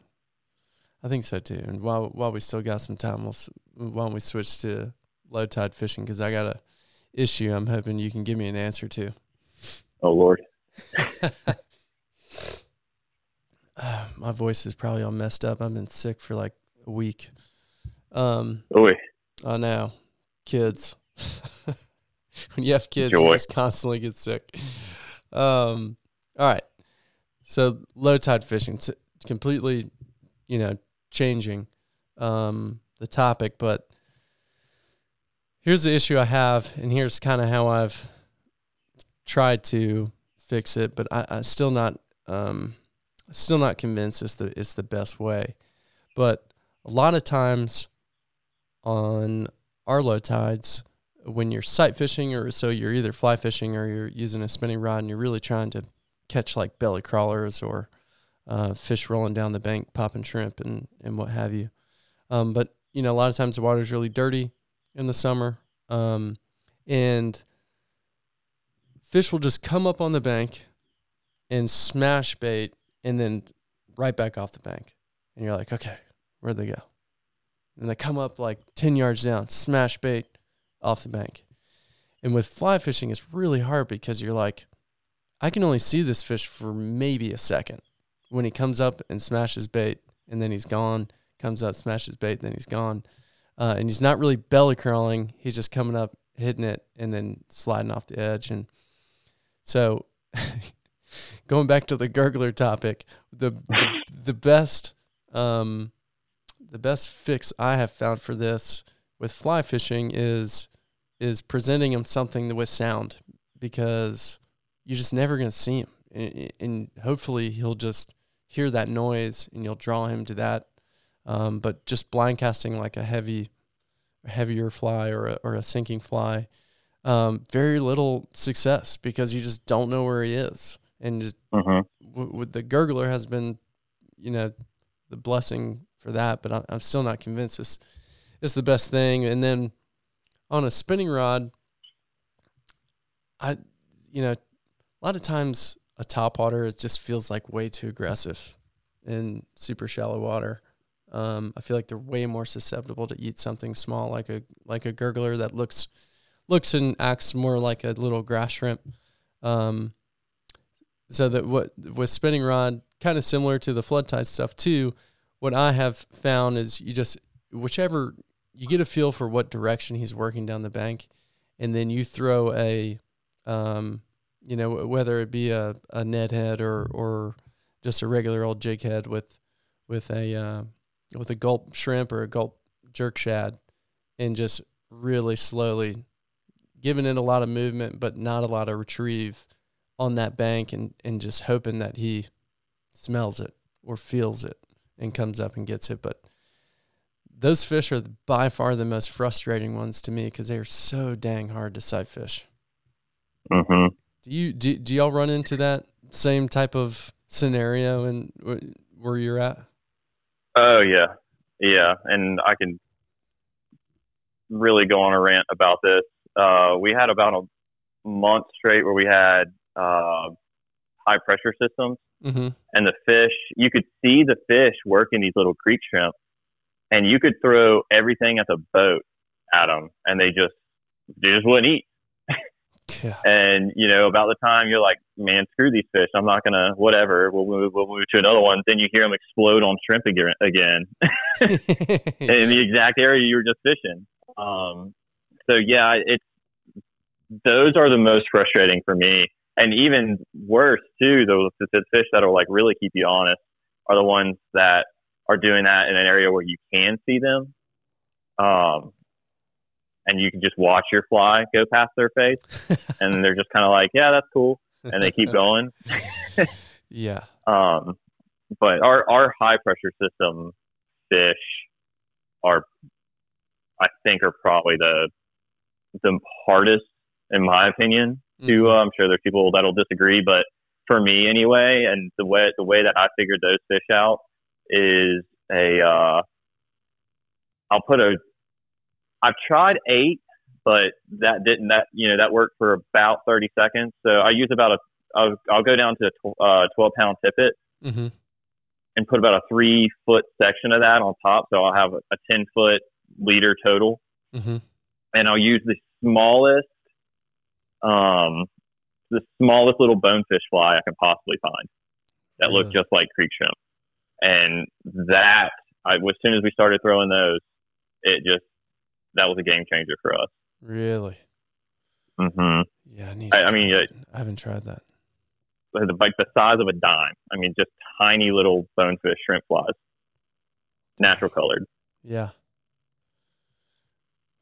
I think so too. And while while we still got some time, we'll why don't we switch to low tide fishing? Because I got a issue. I'm hoping you can give me an answer to. Oh Lord. uh, *laughs* my voice is probably all messed up. I've been sick for like a week. Um, Oy. I know, kids. *laughs* when you have kids, Joy. you just constantly get sick. Um, all right. So low tide fishing, completely, you know, changing um, the topic, but here's the issue I have, and here's kind of how I've tried to fix it, but I, I still not, um, still not convinced it's the it's the best way. But a lot of times on our low tides, when you're sight fishing or so you're either fly fishing or you're using a spinning rod and you're really trying to catch like belly crawlers or uh, fish rolling down the bank, popping shrimp and, and what have you. Um, but you know, a lot of times the water's really dirty in the summer, um, and fish will just come up on the bank and smash bait, and then right back off the bank, and you're like, okay, where'd they go? And they come up like ten yards down, smash bait off the bank. And with fly fishing, it's really hard because you're like, I can only see this fish for maybe a second when he comes up and smashes bait and then he's gone, comes up, smashes bait, then he's gone. Uh, and he's not really belly crawling. He's just coming up, hitting it, and then sliding off the edge. And so, *laughs* going back to the gurgler topic, the the, best um, the best fix I have found for this with fly fishing is is presenting him something with sound because you're just never going to see him, and, and hopefully he'll just hear that noise and you'll draw him to that. Um, but just blind casting like a heavy, heavier fly or a, or a sinking fly, um, very little success because you just don't know where he is. And just, hmm w- with the gurgler has been, you know, the blessing for that. But I, I'm still not convinced it's it's the best thing. And then on a spinning rod, I, you know, a lot of times a top water it just feels like way too aggressive in super shallow water. Um, I feel like they're way more susceptible to eat something small like a like a gurgler that looks looks and acts more like a little grass shrimp. Um, so that what with spinning rod, kind of similar to the flood tide stuff too. What I have found is you just whichever you get a feel for what direction he's working down the bank, and then you throw a, um, you know, whether it be a, a Ned head or or just a regular old jig head with with a uh, with a Gulp shrimp or a Gulp jerk shad, and just really slowly giving it a lot of movement but not a lot of retrieve on that bank and, and just hoping that he smells it or feels it and comes up and gets it. But those fish are by far the most frustrating ones to me because they are so dang hard to sight fish. Mm hmm Do you do, do y'all run into that same type of scenario and where you're at? Oh yeah, yeah, and I can really go on a rant about this. Uh, we had about a month straight where we had uh, high pressure systems, Mm-hmm. and the fish you could see the fish working these little creek shrimp, and you could throw everything at the boat at them, and they just they just wouldn't eat. Yeah. And you know, about the time you're like, man, screw these fish. I'm not gonna whatever. We'll move. We'll move to another one. Then you hear them explode on shrimp again, again *laughs* in the exact area you were just fishing. Um, so yeah, it's those are the most frustrating for me, and even worse too. Those the, the fish that will like really keep you honest are the ones that are doing that in an area where you can see them. Um, and you can just watch your fly go past their face, *laughs* and they're just kind of like, "Yeah, that's cool," and they keep going. *laughs* yeah. Um, but our our high pressure system fish are I think are probably the the hardest, in my opinion. To Mhm. uh, I'm sure there's people that'll disagree, but for me anyway, and the way the way that I figured those fish out is a uh, I'll put a I've tried eight, but that didn't that you know that worked for about 30 seconds. So I use about a I'll, I'll go down to a tw- uh, 12 pound tippet Mhm. and put about a three foot section of that on top. So I'll have a, a 10 foot leader total. Mhm. And I'll use the smallest, um, the smallest little bonefish fly I can possibly find that look Really? just like creek shrimp. And that, I, as soon as we started throwing those, it just, that was a game changer for us. Really? hmm Yeah, I need. I- I mean, that. I haven't tried that. Like the size of a dime. I mean, just tiny little bonefish shrimp flies, natural colored. Yeah.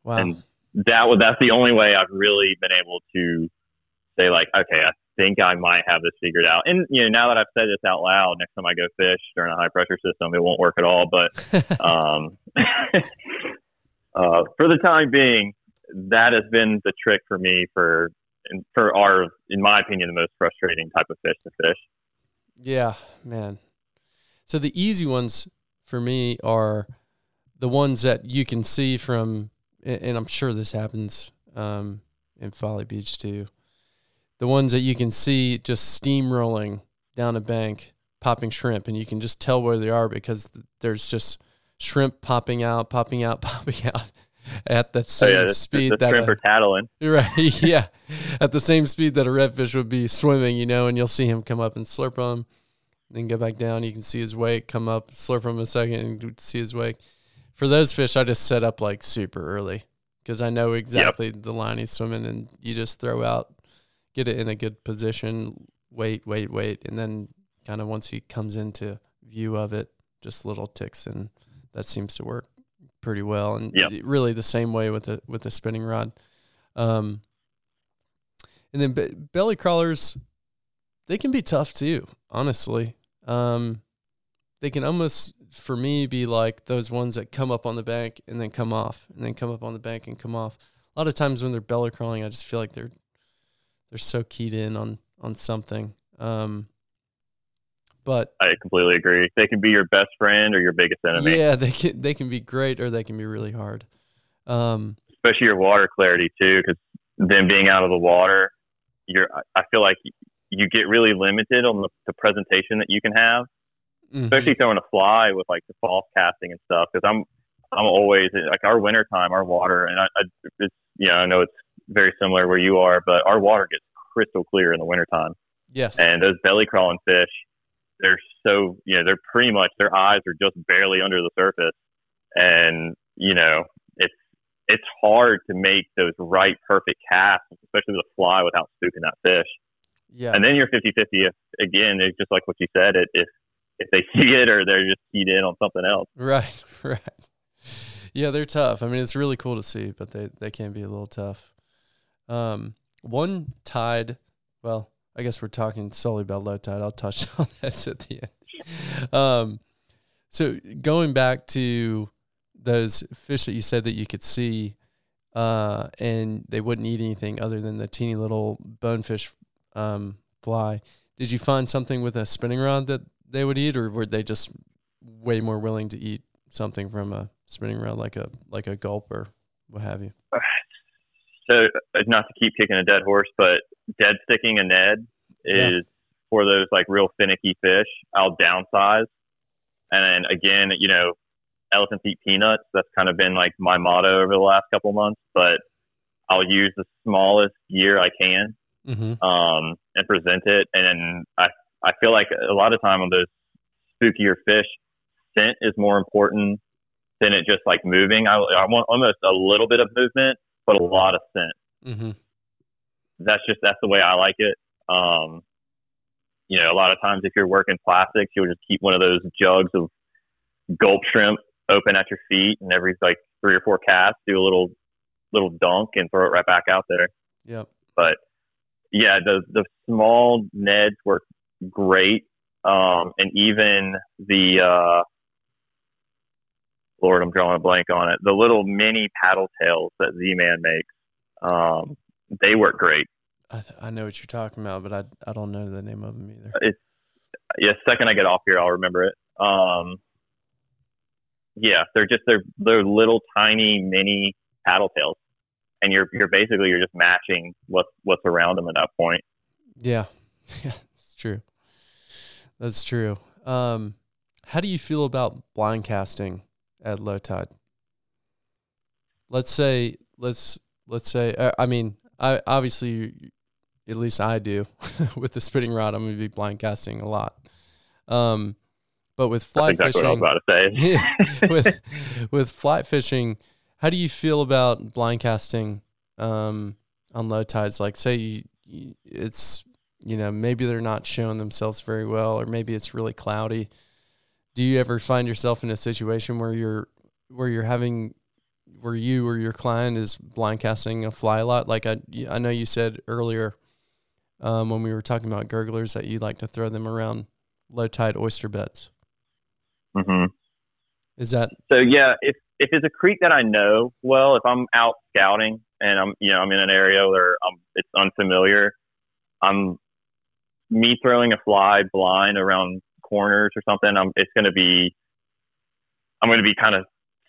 Wow. And that was that's the only way I've really been able to say like, okay, I think I might have this figured out. And you know, now that I've said this out loud, next time I go fish during a high pressure system, it won't work at all. But *laughs* um, *laughs* uh, for the time being, that has been the trick for me for for our, in my opinion, the most frustrating type of fish to fish. Yeah, man. So the easy ones for me are the ones that you can see from, and I'm sure this happens um, in Folly Beach too. The ones that you can see just steamrolling down a bank, popping shrimp, and you can just tell where they are because there's just shrimp popping out, popping out, *laughs* popping out at the same Oh, yeah, the, speed the that shrimp a- are tattling. *laughs* Right. Yeah. At the same speed that a redfish would be swimming, you know, and you'll see him come up and slurp them, then go back down. You can see his wake come up, slurp him a second, and see his wake. For those fish, I just set up like super early because I know exactly the line he's swimming, and you just throw out, get it in a good position, wait, wait, wait, and then kind of once he comes into view of it, just little ticks, and that seems to work pretty well. And Yep. really the same way with the with the spinning rod. Um, and then be- belly crawlers, they can be tough too, honestly. Um, they can almost, for me, be like those ones that come up on the bank and then come off, and then come up on the bank and come off. A lot of times when they're belly crawling, I just feel like they're they're so keyed in on on something. Um, but I completely agree. They can be your best friend or your biggest enemy. yeah, they can they can be great or they can be really hard. Um, especially your water clarity too, because them being out of the water, you're. I- feel like you get really limited on the, the presentation that you can have, mhm. especially throwing a fly with like the false casting and stuff. Because I'm, I'm always like our winter time, our water, and I, I, it's you know I know it's very similar where you are, but our water gets crystal clear in the wintertime. yes, And those belly crawling fish, they're so you know they're pretty much their eyes are just barely under the surface, and you know it's it's hard to make those right perfect casts, especially with a fly without spooking that fish. yeah, And then you're 50-50 if again it's just like what you said it if if they *laughs* see it or they're just keyed in on something else. Right, *laughs* right. Yeah, they're tough. I mean, it's really cool to see, but they, they can be a little tough. Um, one tide, well, I guess we're talking solely about low tide. I'll touch *laughs* on this at the end. Um, so going back to those fish that you said that you could see, uh, and they wouldn't eat anything other than the teeny little bonefish um, fly. Did you find something with a spinning rod that they would eat, or were they just way more willing to eat something from a spinning rod, like a like a Gulp or what have you? So uh, not to keep kicking a dead horse, but dead sticking a Ned Yeah. is for those like real finicky fish. I'll downsize, and then again, you know, elephants eat peanuts. That's kind of been like my motto over the last couple months. But I'll use the smallest gear I can Mm-hmm. um, and present it. And I I feel like a lot of time on those spookier fish, scent is more important than it just like moving. I, I want almost a little bit of movement, but a lot of scent. Mm-hmm. That's just that's the way I like it. Um, you know, a lot of times if you're working plastics, you'll just keep one of those jugs of Gulp shrimp open at your feet, and every like three or four casts, do a little little dunk and throw it right back out there. Yep. But yeah, the the small neds work great, um, and even the uh, Lord, I'm drawing a blank on it. The little mini paddle tails that Z-Man makes, um, they work great. I, th- I know what you're talking about, but I I don't know the name of them either. It's yeah. Second I get off here, I'll remember it. Um, yeah, they're just they're they're little tiny mini paddle tails, and you're you're basically you're just matching what's what's around them at that point. Yeah, *laughs* yeah, it's true. That's true. Um, how do you feel about blind casting at low tide? Let's say let's let's say uh, I mean I obviously at least I do *laughs* with the spinning rod I'm going to be blind casting a lot. Um, but with fly fishing, what I was about to say. *laughs* *laughs* with with fly fishing, how do you feel about blind casting um, on low tides? Like, say you, you- it's you know maybe they're not showing themselves very well, or maybe it's really cloudy. Do you ever find yourself in a situation where you're where you're having where you or your client is blind casting a fly a lot? Like I I know you said earlier um, when we were talking about gurglers that you like to throw them around low tide oyster beds. hmm Is that So yeah, if if it's a creek that I know well, if I'm out scouting and I'm you know I'm in an area where I'm, it's unfamiliar, I'm me throwing a fly blind around corners or something. I'm it's going to be I'm going to be kind of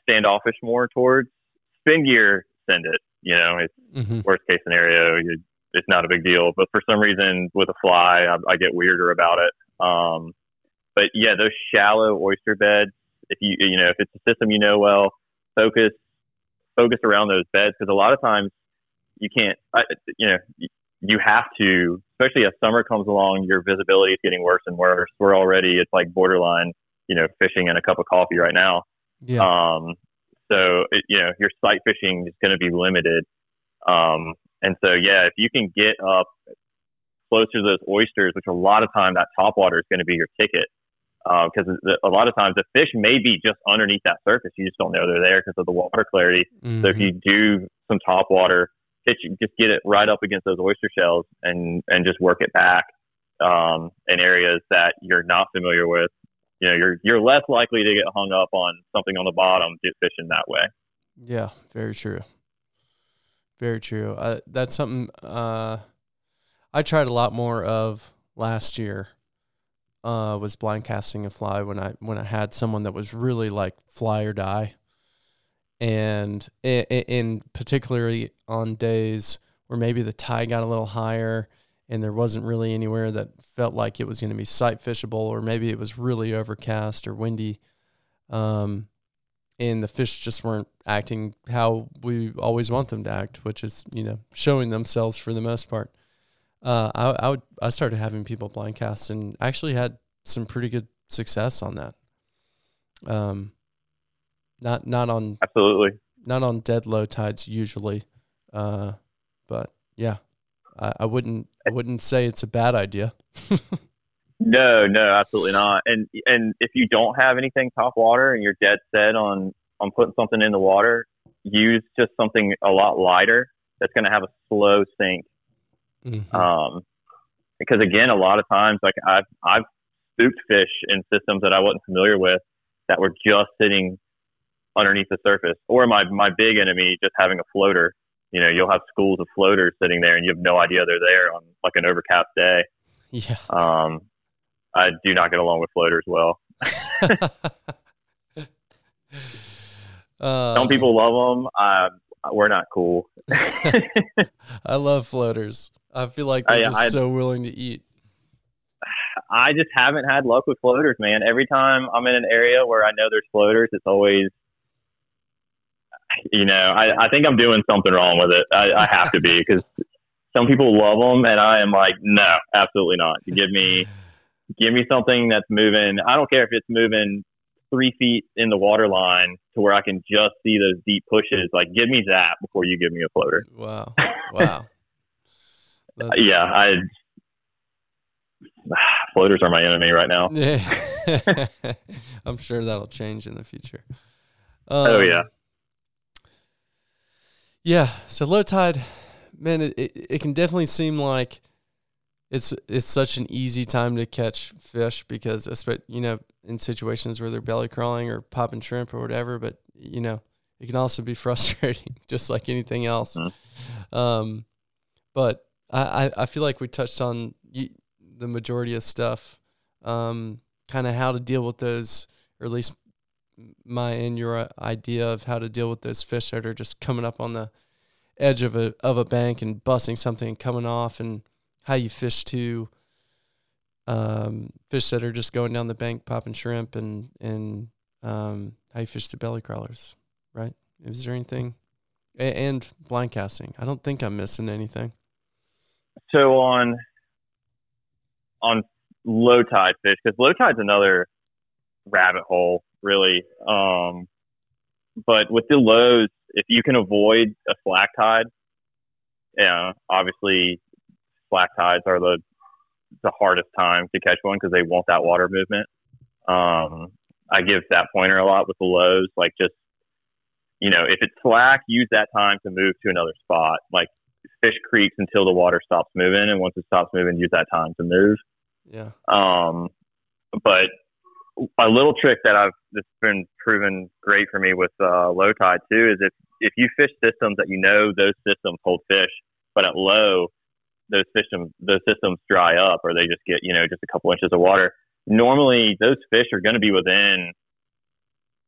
standoffish more towards spin gear. Send it. You know, it's hmm worst case scenario. You, it's not a big deal. But for some reason, with a fly, I, I get weirder about it. Um, but yeah, those shallow oyster beds. If you you know if it's a system you know well, focus focus around those beds because a lot of times you can't. I, you know you- you have to, especially as summer comes along, your visibility is getting worse and worse. We're already it's like borderline, you know, fishing and a cup of coffee right now. yeah. Um, so it, you know your sight fishing is going to be limited. Um, and so yeah, if you can get up closer to those oysters, which a lot of time that top water is going to be your ticket, because a lot of times the fish may be just underneath that surface. You just don't know they're there because of the water clarity. So if you do some top water, pitch, just get it right up against those oyster shells and and just work it back um, in areas that you're not familiar with. You know, you're you're less likely to get hung up on something on the bottom just fishing that way. Yeah, very true. Very true. Uh, that's something uh, I tried a lot more of last year. Uh, was blind casting a fly when I when I had someone that was really like fly or die, and in particularly on days where maybe the tide got a little higher and there wasn't really anywhere that felt like it was going to be sight fishable, or maybe it was really overcast or windy. Um, and the fish just weren't acting how we always want them to act, which is you know showing themselves for the most part. Uh, I I would I started having people blind cast and actually had some pretty good success on that. Um, not not on Absolutely. not on dead low tides usually, uh, but yeah, I, I wouldn't I wouldn't say it's a bad idea. *laughs* No, no, absolutely not. And and if you don't have anything top water and you're dead set on on putting something in the water, use just something a lot lighter that's going to have a slow sink. Mhm. Um, because again, a lot of times, like I've I've spooked fish in systems that I wasn't familiar with that were just sitting underneath the surface. Or my my big enemy, just having a floater. You know, you'll have schools of floaters sitting there, and you have no idea they're there on like an overcast day. *laughs* yeah. Um, I do not get along with floaters well. uh, Some people love them. Uh, we're not cool. *laughs* I love floaters. I feel like they're just I- so willing to eat. I just haven't had luck with floaters, man. Every time I'm in an area where I know there's floaters, it's always, you know, I, I think I'm doing something wrong with it. I, I have to be because some people love them, and I am like, no, absolutely not. You give me, *laughs* give me something that's moving. I don't care if it's moving three feet in the water line to where I can just see those deep pushes. Like, give me that before you give me a floater. Wow. *laughs* Wow. Yeah, I. Floaters are my enemy right now. Yeah. *laughs* *laughs* I'm sure that'll change in the future. Oh, Um, yeah. Yeah. So low tide, man, it, it, it can definitely seem like it's it's such an easy time to catch fish because you know in situations where they're belly crawling or popping shrimp or whatever. But you know, it can also be *laughs* frustrating, just like anything else. Mhm. Um, but I, I, I feel like we touched on the majority of stuff, um, kind of how to deal with those, or at least my and your uh, idea of how to deal with those fish that are just coming up on the edge of a of a bank and busting something and coming off, and how you fish to um, fish that are just going down the bank popping shrimp, and and um, how you fish to belly crawlers, right? Is there anything? A- and blind casting. I don't think I'm missing anything. So on on low tide fish, because low tide's another rabbit hole, really. Um, but with the lows, if you can avoid a slack tide, yeah, obviously slack tides are the the hardest time to catch one because they want that water movement. Um, I give that pointer a lot with the lows, like just you know, if it's slack, use that time to move to another spot. Like fish creeks until the water stops moving, and once it stops moving, use that time to move. Yeah. Um, but a little trick that I've that's been proven great for me with uh, low tide too is if if you fish systems that you know those systems hold fish, but at low those systems those systems dry up or they just get you know just a couple inches of water. Normally, those fish are going to be within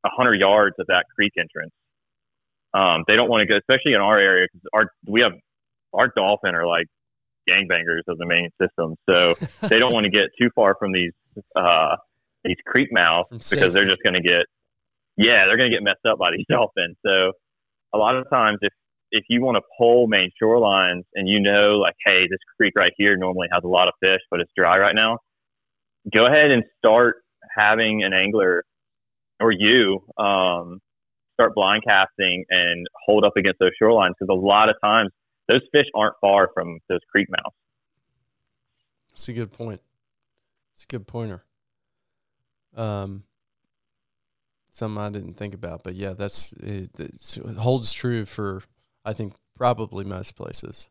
a hundred yards of that creek entrance. Um, they don't want to go, especially in our area, because our we have our dolphin are like gangbangers of the main system, so *laughs* they don't want to get too far from these uh, these creek mouths because they're just going to get yeah they're going to get messed up by these *laughs* dolphins. So a lot of times if if you want to pull main shorelines and you know like hey this creek right here normally has a lot of fish but it's dry right now, go ahead and start having an angler or you um, start blind casting and hold up against those shorelines because a lot of times those fish aren't far from those creek mouths. It's a good point. It's a good pointer. Um, something I didn't think about, but yeah, that's it, it holds true for I think probably most places.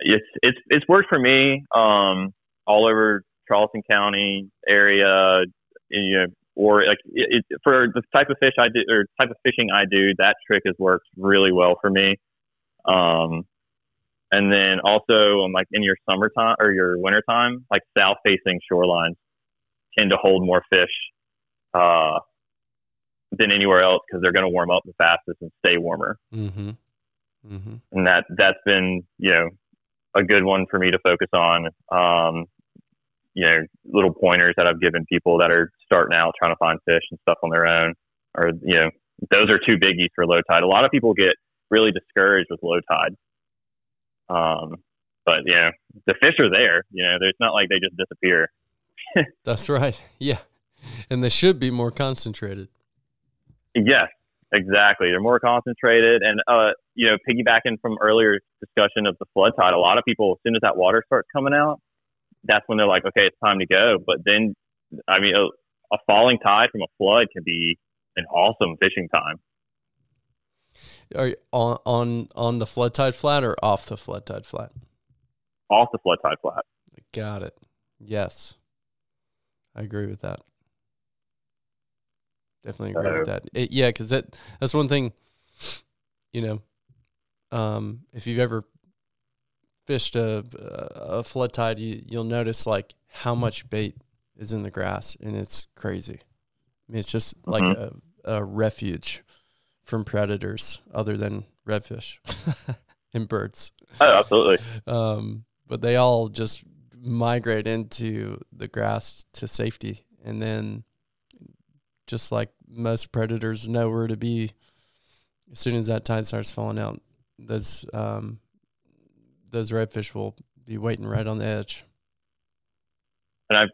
it's it's it's worked for me um, all over Charleston County area, you know, or like it, it, for the type of fish I do or type of fishing I do, that trick has worked really well for me. Um, and then also, um, like in your summertime or your wintertime, like south facing shorelines tend to hold more fish uh, than anywhere else because they're going to warm up the fastest and stay warmer Mm-hmm. Mm-hmm. and that that's been you know a good one for me to focus on. Um, you know, little pointers that I've given people that are starting out trying to find fish and stuff on their own, or you know, those are two biggies for low tide. A lot of people get really discouraged with low tide. Um, but you know, the fish are there. You know, it's not like they just disappear. *laughs* That's right. Yeah, and they should be more concentrated. Yes, exactly. They're more concentrated, and uh, you know, piggybacking from earlier discussion of the flood tide, a lot of people, as soon as that water starts coming out, that's when they're like, okay, it's time to go. But then, I mean, a, a falling tide from a flood can be an awesome fishing time. Are you on on on the flood tide flat or off the flood tide flat? Off the flood tide flat. Got it. Yes, I agree with that. Definitely agree with that. It, yeah, because that that's one thing. You know, um, if you've ever fished a a flood tide, you you'll notice like how much bait is in the grass, and it's crazy. I mean, it's just like a, a refuge from predators other than redfish *laughs* and birds Oh, absolutely. um, but they all just migrate into the grass to safety, and then just like most predators know where to be, as soon as that tide starts falling out, those um, those redfish will be waiting right on the edge. And I've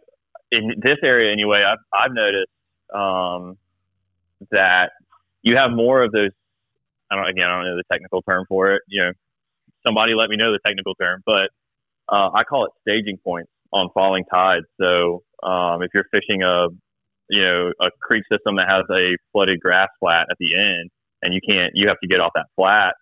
in this area anyway, I've I've noticed um, that you have more of those. I don't again, I don't know the technical term for it. You know, somebody let me know the technical term, but uh, I call it staging points on falling tides. So um, if you're fishing a you know a creek system that has a flooded grass flat at the end, and you can't, you have to get off that flat.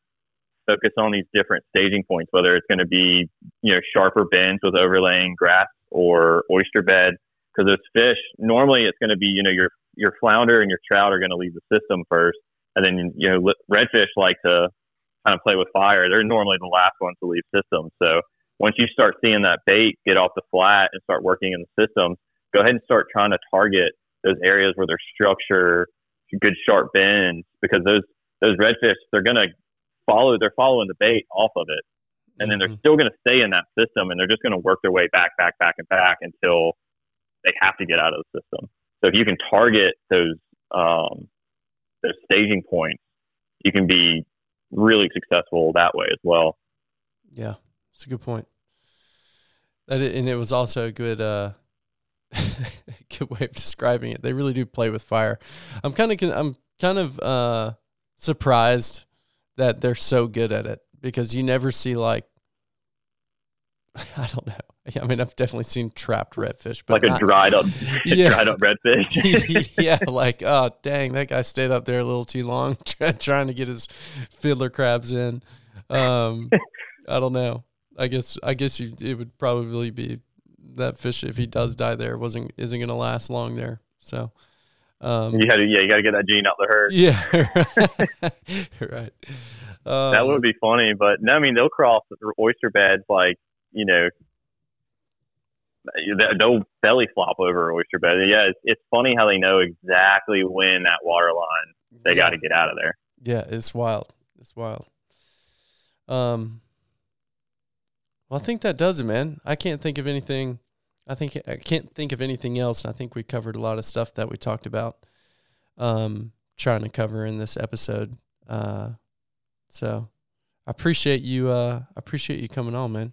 Focus on these different staging points, whether it's going to be you know sharper bends with overlaying grass or oyster bed because those fish normally it's going to be you know your your flounder and your trout are going to leave the system first, and then you know redfish like to kind of play with fire. They're normally the last ones to leave systems. So once you start seeing that bait get off the flat and start working in the system, go ahead and start trying to target those areas where there's structure, good sharp bends, because those those redfish they're going to follow they're following the bait off of it, and then they're Mhm. still going to stay in that system, and they're just going to work their way back, back, back, and back until they have to get out of the system. So if you can target those um, those staging points, you can be really successful that way as well. Yeah, it's a good point. That and it was also a good uh *laughs* good way of describing it. They really do play with fire. I'm kind of I'm kind of uh surprised that they're so good at it because you never see like *laughs* I don't know. I mean, I've definitely seen trapped redfish, but like a dried up, *laughs* Yeah. dried up redfish. yeah, like oh dang, that guy stayed up there a little too long trying to get his fiddler crabs in. Um, I don't know. I guess I guess you, it would probably be that fish if he does die there wasn't isn't gonna last long there. So, um, you had to, yeah, you got to get that gene out the herd. yeah, *laughs* *laughs* right. Um, that would be funny, but no, I mean they'll cross oyster beds like you know they- they'll belly flop over oyster bed. Yeah, it's, it's funny how they know exactly when that water line they yeah. got to get out of there. Yeah, it's wild. It's wild. Um, well, I think that does it, man. I can't think of anything. I think I can't think of anything else, and I think we covered a lot of stuff that we talked about. Um, trying to cover in this episode. Uh, so I appreciate you. Uh, I appreciate you coming on, man.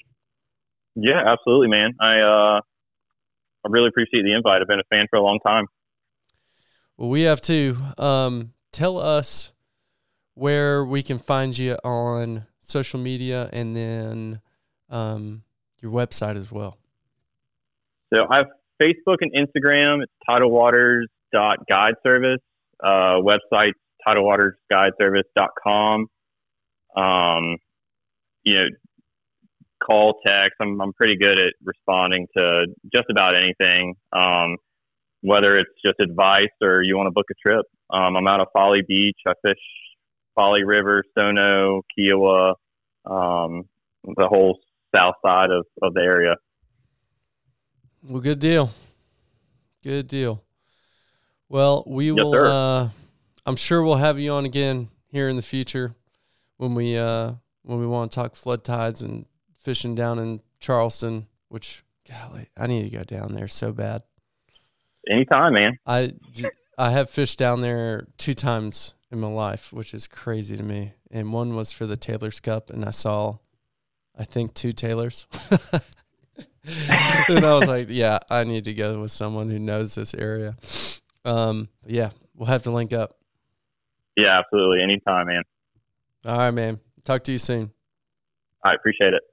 Yeah, absolutely, man. I uh, I really appreciate the invite. I've been a fan for a long time. Well, we have to. Um, tell us where we can find you on social media, and then um, your website as well. So I have Facebook and Instagram. It's tidalwaters.guide service. Uh, website tidalwatersguideservice.com. Um, you know, call, text. I'm I'm pretty good at responding to just about anything. Um, whether it's just advice or you want to book a trip. Um, I'm out of Folly Beach. I fish Folly River, Stono, Kiawah, um, the whole south side of, of the area. Well, good deal. Good deal. Well, we Yes, will. Uh, I'm sure we'll have you on again here in the future when we uh, when we want to talk flood tides and fishing down in Charleston. Which, golly, I need to go down there so bad. Anytime, man. I I have fished down there two times in my life, which is crazy to me. And one was for the Taylor's Cup, and I saw, I think, two tailers. *laughs* and I was like, yeah, I need to go with someone who knows this area. Um, yeah, we'll have to link up. Yeah, absolutely. Anytime, man. All right, man. Talk to you soon. I appreciate it.